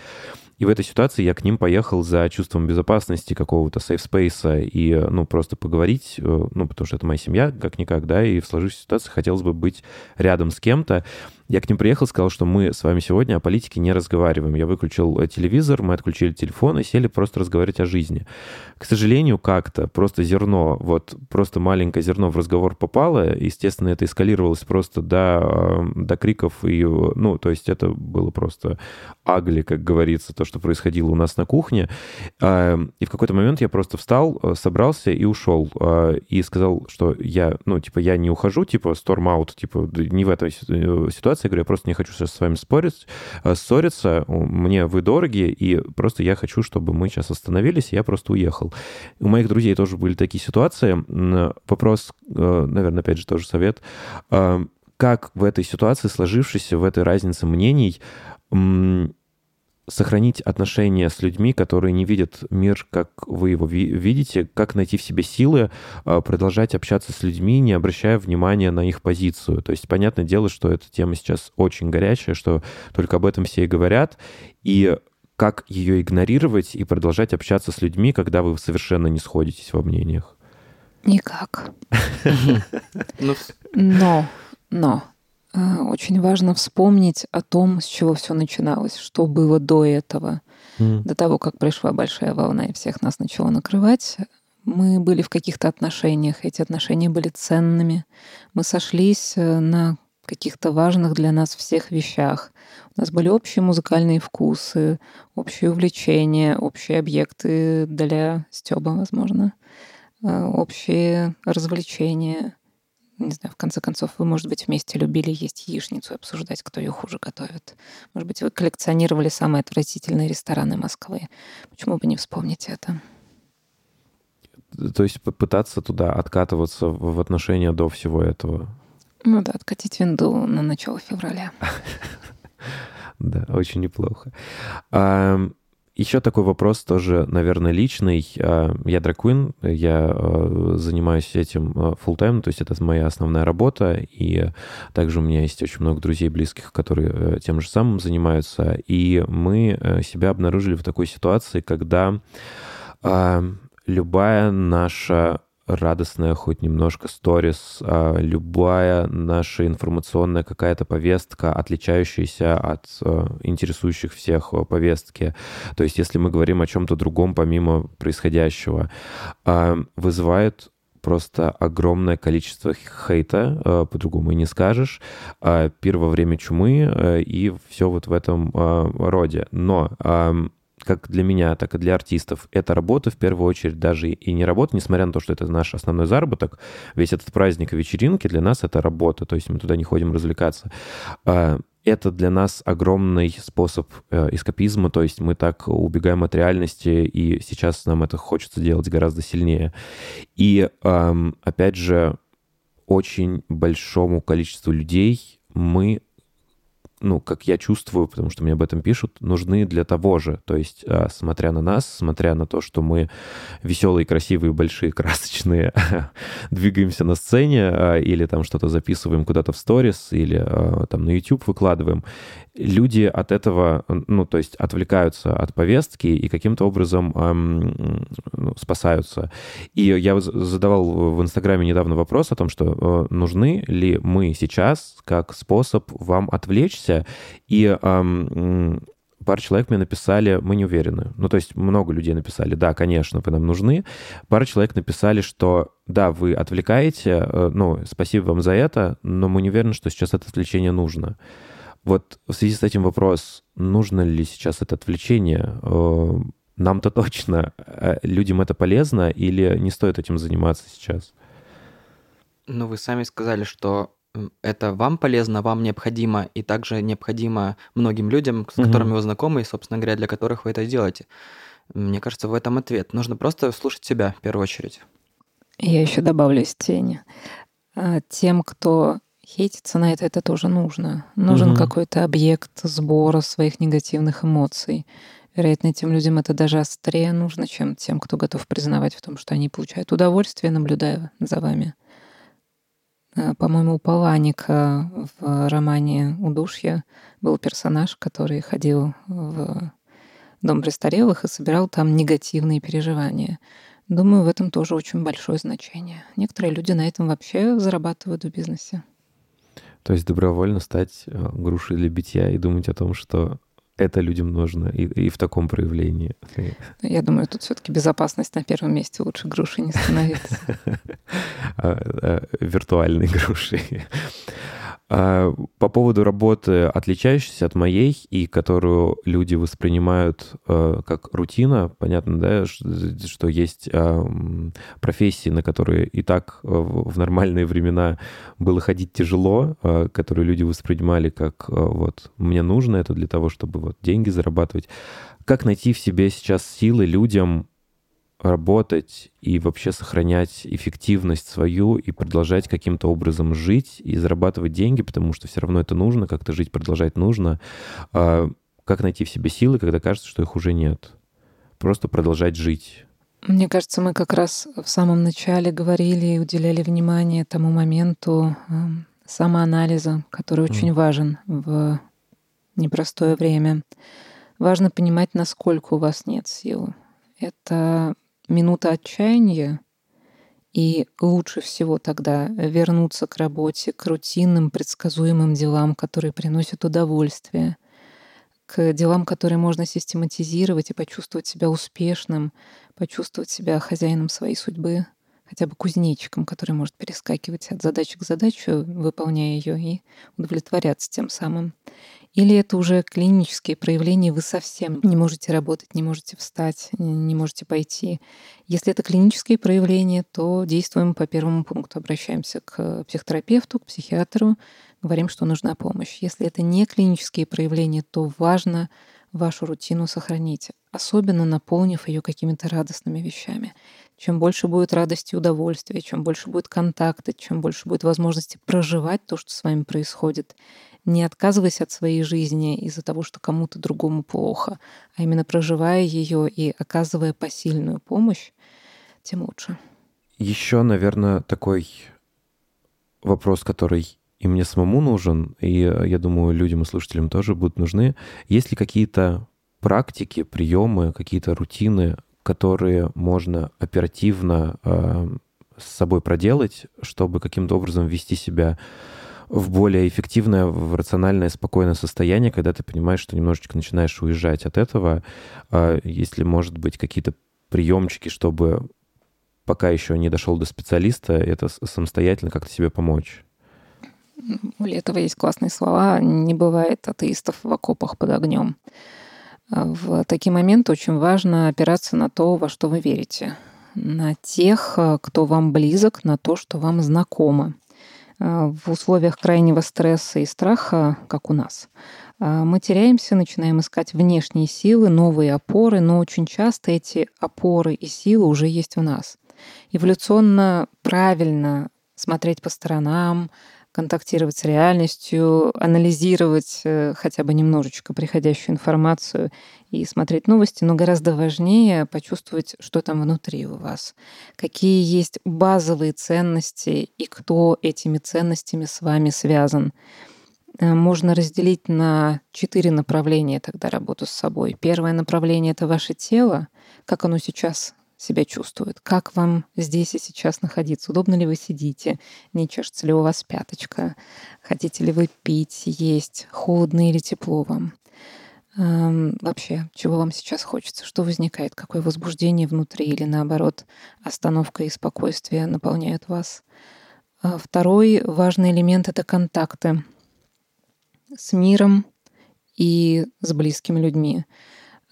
И в этой ситуации я к ним поехал за чувством безопасности, какого-то сейф-спейса и, ну, просто поговорить, э, ну, потому что это моя семья, как-никак, да, и в сложившейся ситуации хотелось бы быть рядом с кем-то. Я к ним приехал, сказал, что мы с вами сегодня о политике не разговариваем. Я выключил э, телевизор, мы отключили телефон и сели просто разговаривать о жизни. К сожалению, как-то просто зерно, вот просто маленькое зерно в разговор попало. Естественно, это эскалировалось просто до, до криков. И, ну, то есть это было просто агли, как говорится, то, что происходило у нас на кухне. И в какой-то момент я просто встал, э, собрался и ушел. И сказал, что я, ну, типа, я не ухожу, типа, storm out, типа, не в этой ситуации. Я говорю, я просто не хочу сейчас с вами спорить, э, ссориться. Мне вы дороги, и просто я хочу, чтобы мы сейчас остановились, и я просто уехал. У моих друзей тоже были такие ситуации. Вопрос, э, наверное, опять же, тоже совет. Как в этой ситуации, сложившейся, в этой разнице мнений, сохранить отношения с людьми, которые не видят мир, как вы его видите, как найти в себе силы а, продолжать общаться с людьми, не обращая внимания на их позицию. То есть, понятное дело, что эта тема сейчас очень горячая, что только об этом все и говорят, и как ее игнорировать и продолжать общаться с людьми, когда вы совершенно не сходитесь во мнениях? Никак. Ну, но, но очень важно вспомнить о том, с чего все начиналось, что было до этого, mm. до того, как пришла большая волна и всех нас начало накрывать. Мы были в каких-то отношениях, эти отношения были ценными. Мы сошлись э, на каких-то важных для нас всех вещах. У нас были общие музыкальные вкусы, общие увлечения, общие объекты для стеба, возможно, э, общие развлечения — не знаю, в конце концов, вы, может быть, вместе любили есть яичницу и обсуждать, кто ее хуже готовит. Может быть, вы коллекционировали самые отвратительные рестораны Москвы. Почему бы не вспомнить это? То есть пытаться туда откатываться в отношения до всего этого? Ну да, откатить винду на начало февраля. *laughs* Да, очень неплохо. Еще такой вопрос тоже, наверное, личный. А, я драквин, я а, занимаюсь этим а, full time, то есть это моя основная работа, и также у меня есть очень много друзей близких, которые э, тем же самым занимаются, и мы э, себя обнаружили в такой ситуации, когда любая наша радостная хоть немножко сторис, а, любая наша информационная какая-то повестка, отличающаяся от а, интересующих всех а, повестки. То есть если мы говорим о чем-то другом помимо происходящего, вызывает просто огромное количество хейта, по-другому и не скажешь, пир время чумы и все вот в этом роде. Но как для меня, так и для артистов, это работа в первую очередь даже и не работа, несмотря на то, что это наш основной заработок. Весь этот праздник и вечеринки для нас это работа, то есть мы туда не ходим развлекаться. А, это для нас огромный способ э, эскапизма, то есть мы так убегаем от реальности, и сейчас нам это хочется делать гораздо сильнее. И, опять же, очень большому количеству людей мы ну, как я чувствую, потому что мне об этом пишут, нужны для того же. То есть, а, смотря на нас, смотря на то, что мы веселые, красивые, большие, *laughs* красочные, *laughs* двигаемся на сцене а, или там что-то записываем куда-то в сторис или а, там на YouTube выкладываем, люди от этого, ну, то есть отвлекаются от повестки и каким-то образом эм, спасаются. И я задавал в Инстаграме недавно вопрос о том, что э, нужны ли мы сейчас как способ вам отвлечься и эм, пара человек мне написали, мы не уверены. Ну, то есть много людей написали, да, конечно, вы нам нужны. Пара человек написали, что да, вы отвлекаете, э, ну, спасибо вам за это, но мы не уверены, что сейчас это отвлечение нужно. Вот в связи с этим вопрос, нужно ли сейчас это отвлечение? Э, нам-то точно. Э, людям это полезно или не стоит этим заниматься сейчас? Ну, вы сами сказали, что это вам полезно, вам необходимо, и также необходимо многим людям, с которыми угу. вы знакомы, и, собственно говоря, для которых вы это делаете. Мне кажется, в этом ответ. Нужно просто слушать себя в первую очередь. Я еще добавлю из тени. А, тем, кто Хейтиться на это это тоже нужно. Нужен угу. какой-то объект сбора своих негативных эмоций. Вероятно, тем людям это даже острее нужно, чем тем, кто готов признавать в том, что они получают удовольствие, наблюдая за вами. А, по-моему, Паланика в романе «Удушье» был персонаж, который ходил в дом престарелых и собирал там негативные переживания. Думаю, в этом тоже очень большое значение. Некоторые люди на этом вообще зарабатывают в бизнесе. То есть добровольно стать э, грушей для битья и думать о том, что это людям нужно и, и в таком проявлении. Я думаю, тут все-таки безопасность на первом месте лучше груши не становиться. *laughs* А, а, виртуальной *laughs* грушей. А, по поводу работы, отличающейся от моей и которую люди воспринимают э, как рутина, понятно, да, что есть э, профессии, на которые и так э, в нормальные времена было ходить тяжело, э, которые люди воспринимали как э, вот мне нужно это для того, чтобы вот деньги зарабатывать. Как найти в себе сейчас силы людям работать и вообще сохранять эффективность свою и продолжать каким-то образом жить и зарабатывать деньги, потому что все равно это нужно, как-то жить продолжать нужно. А как найти в себе силы, когда кажется, что их уже нет? Просто продолжать жить. Мне кажется, мы как раз в самом начале говорили и уделяли внимание тому моменту э, самоанализа, который очень mm. важен в непростое время. Важно понимать, насколько у вас нет сил. Это минута отчаяния, и лучше всего тогда вернуться к работе, к рутинным, предсказуемым делам, которые приносят удовольствие, к делам, которые можно систематизировать и почувствовать себя успешным, почувствовать себя хозяином своей судьбы, хотя бы кузнечиком, который может перескакивать от задачи к задаче, выполняя ее и удовлетворяться тем самым. Или это уже клинические проявления, вы совсем не можете работать, не можете встать, не можете пойти. Если это клинические проявления, то действуем по первому пункту. Обращаемся к психотерапевту, к психиатру, говорим, что нужна помощь. Если это не клинические проявления, то важно вашу рутину сохранить, особенно наполнив ее какими-то радостными вещами. Чем больше будет радости и удовольствия, чем больше будет контакта, чем больше будет возможности проживать то, что с вами происходит, не отказываясь от своей жизни из-за того, что кому-то другому плохо, а именно проживая ее и оказывая посильную помощь, тем лучше. Еще, наверное, такой вопрос, который и мне самому нужен, и я думаю, людям и слушателям тоже будут нужны. Есть ли какие-то практики, приемы, какие-то рутины, которые можно оперативно э, с собой проделать, чтобы каким-то образом вести себя в более эффективное, в рациональное, спокойное состояние, когда ты понимаешь, что немножечко начинаешь уезжать от этого. А если, может быть, какие-то приемчики, чтобы пока еще не дошел до специалиста, это самостоятельно как-то себе помочь. У Летова есть классные слова. Не бывает атеистов в окопах под огнем. В такие моменты очень важно опираться на то, во что вы верите, на тех, кто вам близок, на то, что вам знакомо. А, в условиях крайнего стресса и страха, как у нас, а, мы теряемся, начинаем искать внешние силы, новые опоры, но очень часто эти опоры и силы уже есть в нас. Эволюционно правильно смотреть по сторонам, контактировать с реальностью, анализировать э, хотя бы немножечко приходящую информацию и смотреть новости, но гораздо важнее почувствовать, что там внутри у вас, какие есть базовые ценности и кто этими ценностями с вами связан. Э, можно разделить на четыре направления тогда работу с собой. Первое направление — это ваше тело, как оно сейчас себя чувствует, как вам здесь и сейчас находиться, удобно ли вы сидите, не чешется ли у вас пяточка, хотите ли вы пить, есть, холодно или тепло вам. Эм, вообще, чего вам сейчас хочется, что возникает, какое возбуждение внутри или наоборот остановка и спокойствие наполняют вас. А второй важный элемент — это контакты с миром и с близкими людьми.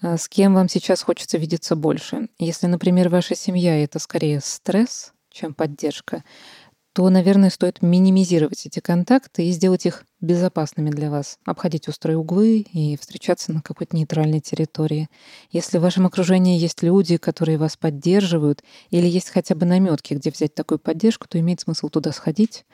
А с кем вам сейчас хочется видеться больше? Если, например, ваша семья — это скорее стресс, чем поддержка, то, наверное, стоит минимизировать эти контакты и сделать их безопасными для вас. Обходить острые углы и встречаться на какой-то нейтральной территории. Если в вашем окружении есть люди, которые вас поддерживают, или есть хотя бы наметки, где взять такую поддержку, то имеет смысл туда сходить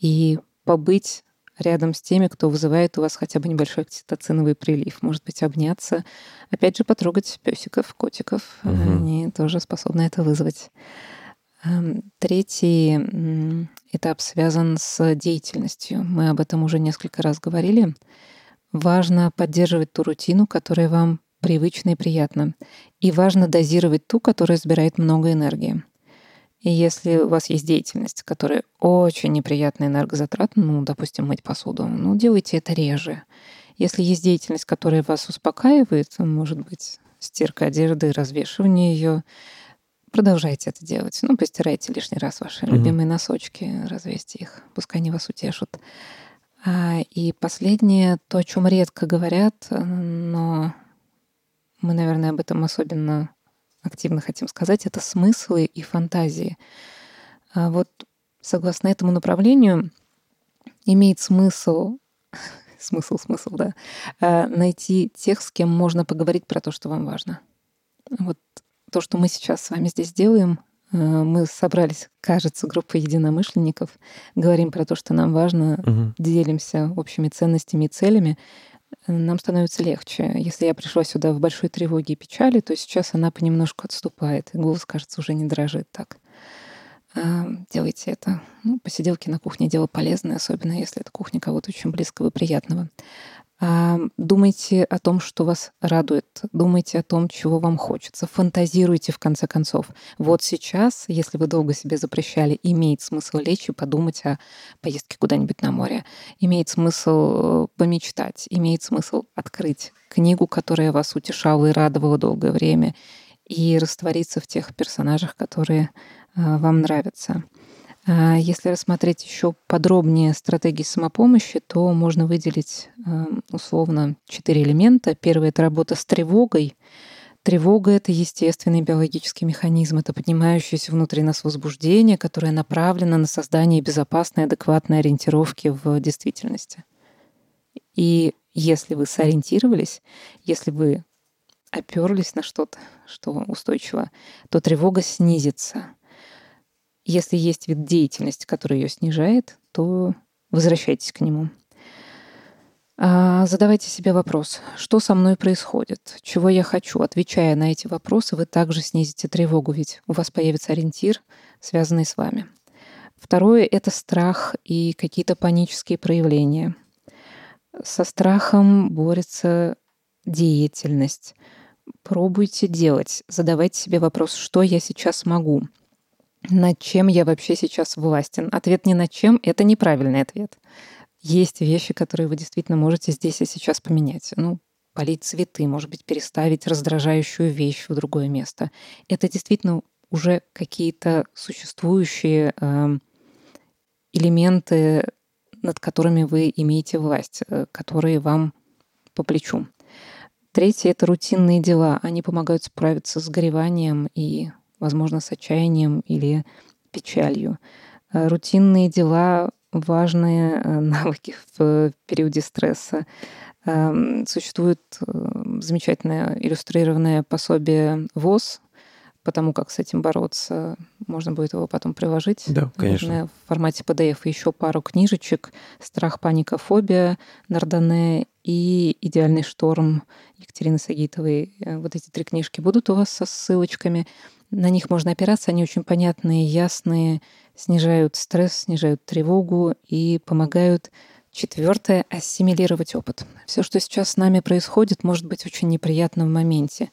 и побыть рядом с теми, кто вызывает у вас хотя бы небольшой окситоциновый прилив. Может быть, обняться, опять же, потрогать песиков, котиков. Угу. Они тоже способны это вызвать. Эм, третий этап связан с деятельностью. Мы об этом уже несколько раз говорили. Важно поддерживать ту рутину, которая вам привычна и приятна. И важно дозировать ту, которая забирает много энергии. И если у вас есть деятельность, которая очень неприятная энергозатратна, ну, допустим, мыть посуду, ну, делайте это реже. Если есть деятельность, которая вас успокаивает, может быть, стирка одежды, развешивание ее, продолжайте это делать. Ну, постирайте лишний раз ваши mm-hmm. любимые носочки, развесьте их, пускай они вас утешат. А, и последнее, то, о чем редко говорят, но мы, наверное, об этом особенно активно хотим сказать, это смыслы и фантазии. А вот согласно этому направлению имеет смысл, *laughs* смысл, смысл, да, а, найти тех, с кем можно поговорить про то, что вам важно. Вот то, что мы сейчас с вами здесь делаем, а, мы собрались, кажется, группой единомышленников, говорим про то, что нам важно, угу. делимся общими ценностями и целями нам становится легче. Если я пришла сюда в большой тревоге и печали, то сейчас она понемножку отступает, и голос, кажется, уже не дрожит так. А, делайте это. Ну, посиделки на кухне — дело полезное, особенно если это кухня кого-то очень близкого и приятного. Думайте о том, что вас радует, думайте о том, чего вам хочется, фантазируйте в конце концов. Вот сейчас, если вы долго себе запрещали, имеет смысл лечь и подумать о поездке куда-нибудь на море, имеет смысл э, помечтать, имеет смысл открыть книгу, которая вас утешала и радовала долгое время, и раствориться в тех персонажах, которые э, вам нравятся. А если рассмотреть еще подробнее стратегии самопомощи, то можно выделить эм, условно четыре элемента. Первый — это работа с тревогой. Тревога — это естественный биологический механизм, это поднимающееся внутри нас возбуждение, которое направлено на создание безопасной, адекватной ориентировки в действительности. И если вы сориентировались, если вы оперлись на что-то, что устойчиво, то тревога снизится — если есть вид деятельности, который ее снижает, то возвращайтесь к нему. А, задавайте себе вопрос, что со мной происходит, чего я хочу. Отвечая на эти вопросы, вы также снизите тревогу, ведь у вас появится ориентир, связанный с вами. Второе — это страх и какие-то панические проявления. Со страхом борется деятельность. Пробуйте делать, задавайте себе вопрос, что я сейчас могу — над чем я вообще сейчас властен? Ответ не над чем — это неправильный ответ. Есть вещи, которые вы действительно можете здесь и сейчас поменять. Ну, полить цветы, может быть, переставить раздражающую вещь в другое место. Это действительно уже какие-то существующие э, элементы, над которыми вы имеете власть, э, которые вам по плечу. Третье — это рутинные дела. Они помогают справиться с гореванием и возможно, с отчаянием или печалью. Э, рутинные дела — важные э, *laughs* навыки в периоде стресса. Эм, существует э, замечательное иллюстрированное пособие ВОЗ по тому, как с этим бороться. Можно будет его потом приложить. Да, конечно. Наверное, в формате PDF еще пару книжечек. «Страх, паника, фобия» Нардане и «Идеальный шторм» Екатерины Сагитовой. Вот эти три книжки будут у вас со ссылочками. На них можно опираться, они очень понятные, ясные, снижают стресс, снижают тревогу и помогают Четвертое — ассимилировать опыт. Все, что сейчас с нами происходит, может быть очень неприятно в моменте.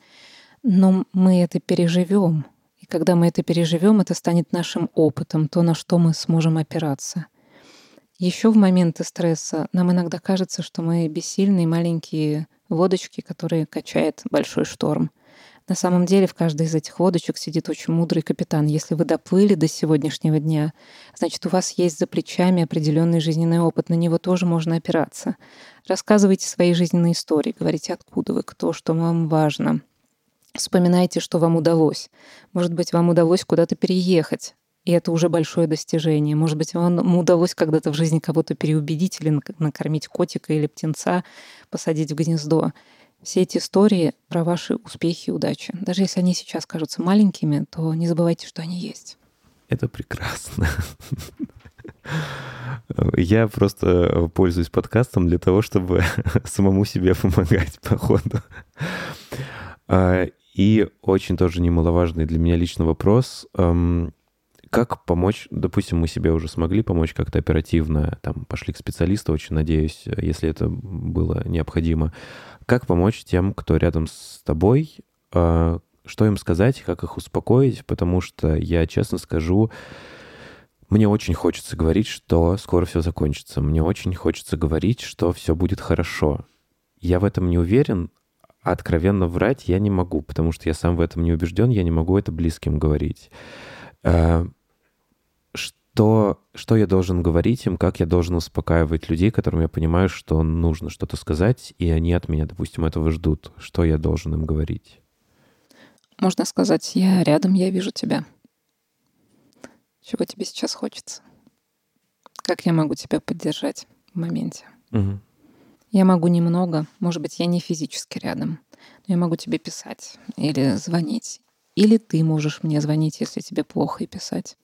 Но мы это переживем. И когда мы это переживем, это станет нашим опытом, то, на что мы сможем опираться. Еще в моменты стресса нам иногда кажется, что мы бессильные маленькие лодочки, которые качает большой шторм — на самом деле в каждой из этих лодочек сидит очень мудрый капитан. Если вы доплыли до сегодняшнего дня, значит, у вас есть за плечами определенный жизненный опыт, на него тоже можно опираться. Рассказывайте свои жизненные истории, говорите, откуда вы, кто, что вам важно. Вспоминайте, что вам удалось. Может быть, вам удалось куда-то переехать, и это уже большое достижение. Может быть, вам удалось когда-то в жизни кого-то переубедить или накормить котика или птенца, посадить в гнездо все эти истории про ваши успехи и удачи. Даже если они сейчас кажутся маленькими, то не забывайте, что они есть. Это прекрасно. *laughs* Я просто пользуюсь подкастом для того, чтобы *laughs* самому себе помогать *laughs* по ходу. И очень тоже немаловажный для меня личный вопрос. Как помочь, допустим, мы себе уже смогли помочь как-то оперативно, там, пошли к специалисту, очень надеюсь, если это было необходимо. Как помочь тем, кто рядом с тобой, а, что им сказать, как их успокоить, потому что я честно скажу, мне очень хочется говорить, что скоро все закончится. Мне очень хочется говорить, что все будет хорошо. Я в этом не уверен, откровенно врать я не могу, потому что я сам в этом не убежден, я не могу это близким говорить. Э, что, что я должен говорить им, как я должен успокаивать людей, которым я понимаю, что нужно что-то сказать, и они от меня, допустим, этого ждут. Что я должен им говорить? Можно сказать, я рядом, я вижу тебя. Чего тебе сейчас хочется? Как я могу тебя поддержать в моменте? Угу. Я могу немного, может быть, я не физически рядом, но я могу тебе писать или звонить. Или ты можешь мне звонить, если тебе плохо, и писать.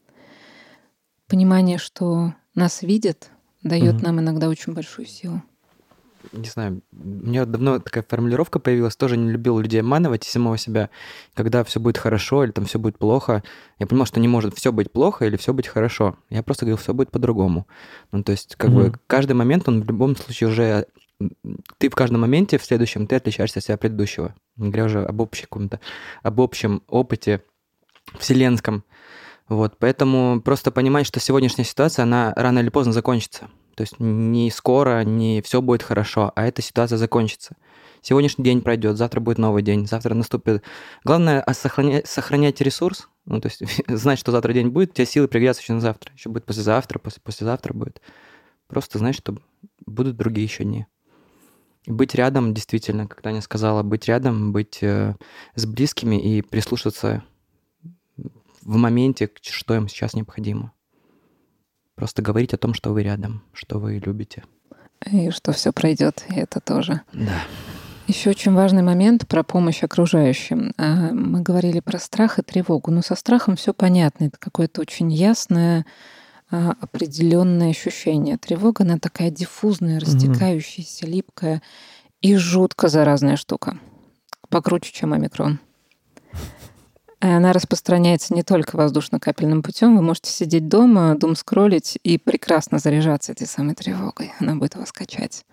Понимание, что нас видят, дает угу. нам иногда очень большую силу не знаю, у меня давно такая формулировка появилась, тоже не любил людей обманывать и самого себя. Когда все будет хорошо или там все будет плохо, я понимал, что не может все быть плохо или все быть хорошо. Я просто говорил, все будет по-другому. Ну, то есть, как mm-hmm. бы каждый момент, он в любом случае уже ты в каждом моменте в следующем ты отличаешься от себя предыдущего. Не говоря уже об общем каком-то, об общем опыте вселенском. Вот, поэтому просто понимать, что сегодняшняя ситуация, она рано или поздно закончится. То есть не скоро, не все будет хорошо, а эта ситуация закончится. Сегодняшний день пройдет, завтра будет новый день, завтра наступит. Главное сохранять, сохранять ресурс, ну, то есть *laughs* знать, что завтра день будет, тебя силы пригодятся еще на завтра, еще будет послезавтра, после, послезавтра будет. Просто знать, что будут другие еще дни. Быть рядом, действительно, как Таня сказала, быть рядом, быть э, с близкими и прислушаться в моменте, что им сейчас необходимо. Просто говорить о том, что вы рядом, что вы любите. И что все пройдет, и это тоже. Да. Еще очень важный момент про помощь окружающим. А, мы говорили про страх и тревогу, но со страхом все понятно. Это какое-то очень ясное, а, определенное ощущение. Тревога, она такая диффузная, растекающаяся, липкая и жутко заразная штука. Покруче, чем омикрон. Она распространяется не только воздушно-капельным путем. Вы можете сидеть дома, дум скроллить и прекрасно заряжаться этой самой тревогой. Она будет вас качать.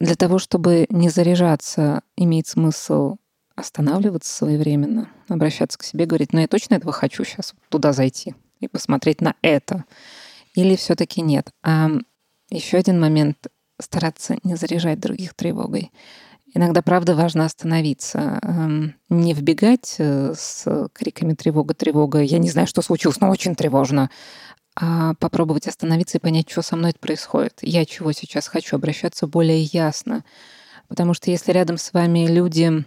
Для того, чтобы не заряжаться, имеет смысл останавливаться своевременно, обращаться к себе, говорить, ну я точно этого хочу сейчас туда зайти и посмотреть на это. Или все-таки нет. А еще один момент стараться не заряжать других тревогой. Иногда, правда, важно остановиться, не вбегать э, с криками «тревога, тревога», «я не знаю, что случилось, но очень тревожно», а попробовать остановиться и понять, что со мной происходит. Я чего сейчас хочу, обращаться более ясно. Потому что если рядом с вами люди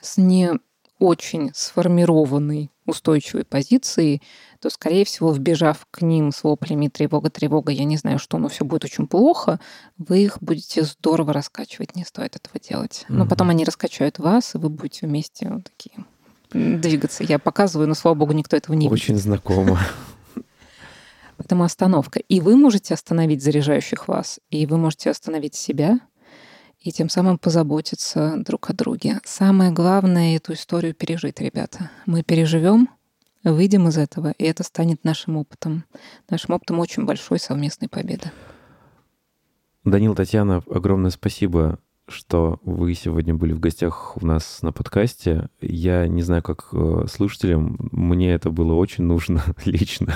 с не очень сформированной устойчивой позицией, то, скорее всего, вбежав к ним с воплями «тревога, тревога, я не знаю что, но все будет очень плохо», вы их будете здорово раскачивать, не стоит этого делать. Но угу. потом они раскачают вас, и вы будете вместе вот такие двигаться. Я показываю, но, слава богу, никто этого не видит. Очень знакомо. Поэтому остановка. И вы можете остановить заряжающих вас, и вы можете остановить себя, и тем самым позаботиться друг о друге. Самое главное эту историю пережить, ребята. Мы переживем, выйдем из этого, и это станет нашим опытом. Нашим опытом очень большой совместной победы. Данил, Татьяна, огромное спасибо, что вы сегодня были в гостях у нас на подкасте. Я не знаю, как э, слушателям, мне это было очень нужно *laughs* лично.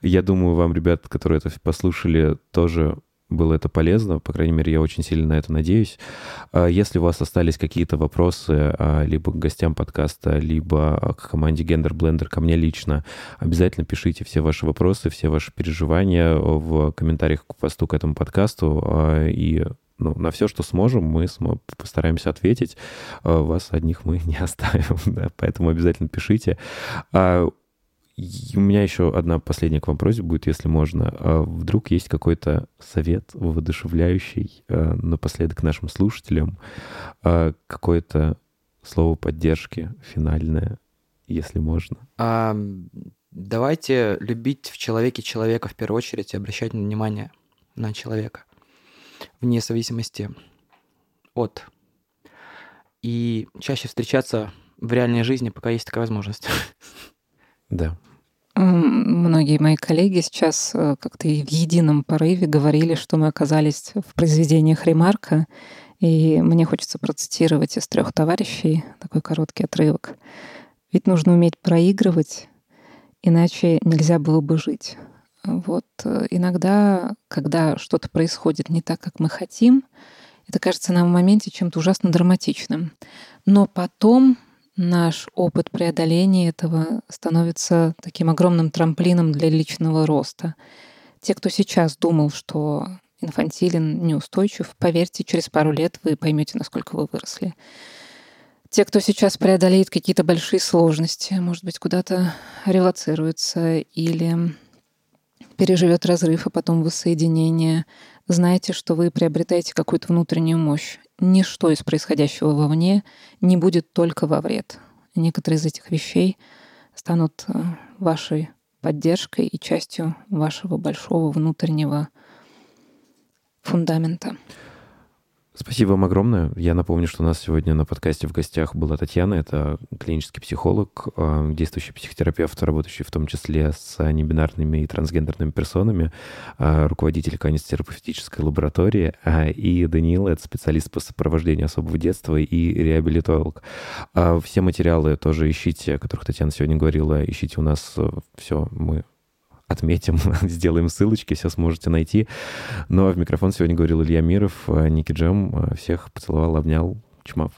Я думаю, вам, ребят, которые это послушали, тоже было это полезно, по крайней мере, я очень сильно на это надеюсь. А если у вас остались какие-то вопросы а, либо к гостям подкаста, либо к команде Gender Blender, ко мне лично, обязательно пишите все ваши вопросы, все ваши переживания в комментариях к посту к этому подкасту, а, и ну, на все, что сможем, мы постараемся ответить. Вас одних мы *laughs* не оставим, да, поэтому обязательно пишите. И у меня еще одна последняя к вам просьба будет, если можно. А вдруг есть какой-то совет воодушевляющий а, напоследок нашим слушателям, а, какое-то слово поддержки финальное, если можно? А, давайте любить в человеке человека в первую очередь и обращать внимание на человека вне зависимости от. И чаще встречаться в реальной жизни, пока есть такая возможность. Да. Многие мои коллеги сейчас э, как-то в едином порыве говорили, что мы оказались в произведениях Ремарка, И мне хочется процитировать из трех товарищей такой короткий отрывок. Ведь нужно уметь проигрывать, иначе нельзя было бы жить. Вот э, иногда, когда что-то происходит не так, как мы хотим, это кажется нам в моменте чем-то ужасно драматичным. Но потом наш опыт преодоления этого становится таким огромным трамплином для личного роста. Те, кто сейчас думал, что инфантилен, неустойчив, поверьте, через пару лет вы поймете, насколько вы выросли. Те, кто сейчас преодолеет какие-то большие сложности, может быть, куда-то релацируется или переживет разрыв, а потом воссоединение, знайте, что вы приобретаете какую-то внутреннюю мощь. Ничто из происходящего вовне не будет только во вред. Некоторые из этих вещей станут э, вашей поддержкой и частью вашего большого внутреннего фундамента. Спасибо вам огромное. Я напомню, что у нас сегодня на подкасте в гостях была Татьяна. Это клинический психолог, э, действующий психотерапевт, работающий в том числе с небинарными и трансгендерными персонами, э, руководитель канистерапевтической лаборатории. Э, и Даниил — это специалист по сопровождению особого детства и реабилитолог. Все материалы тоже ищите, о которых Татьяна сегодня говорила, ищите у нас все. Мы отметим, *laughs* сделаем ссылочки, все сможете найти. Ну а в микрофон сегодня говорил Илья Миров, Ники Джем. Всех поцеловал, обнял. Чмав.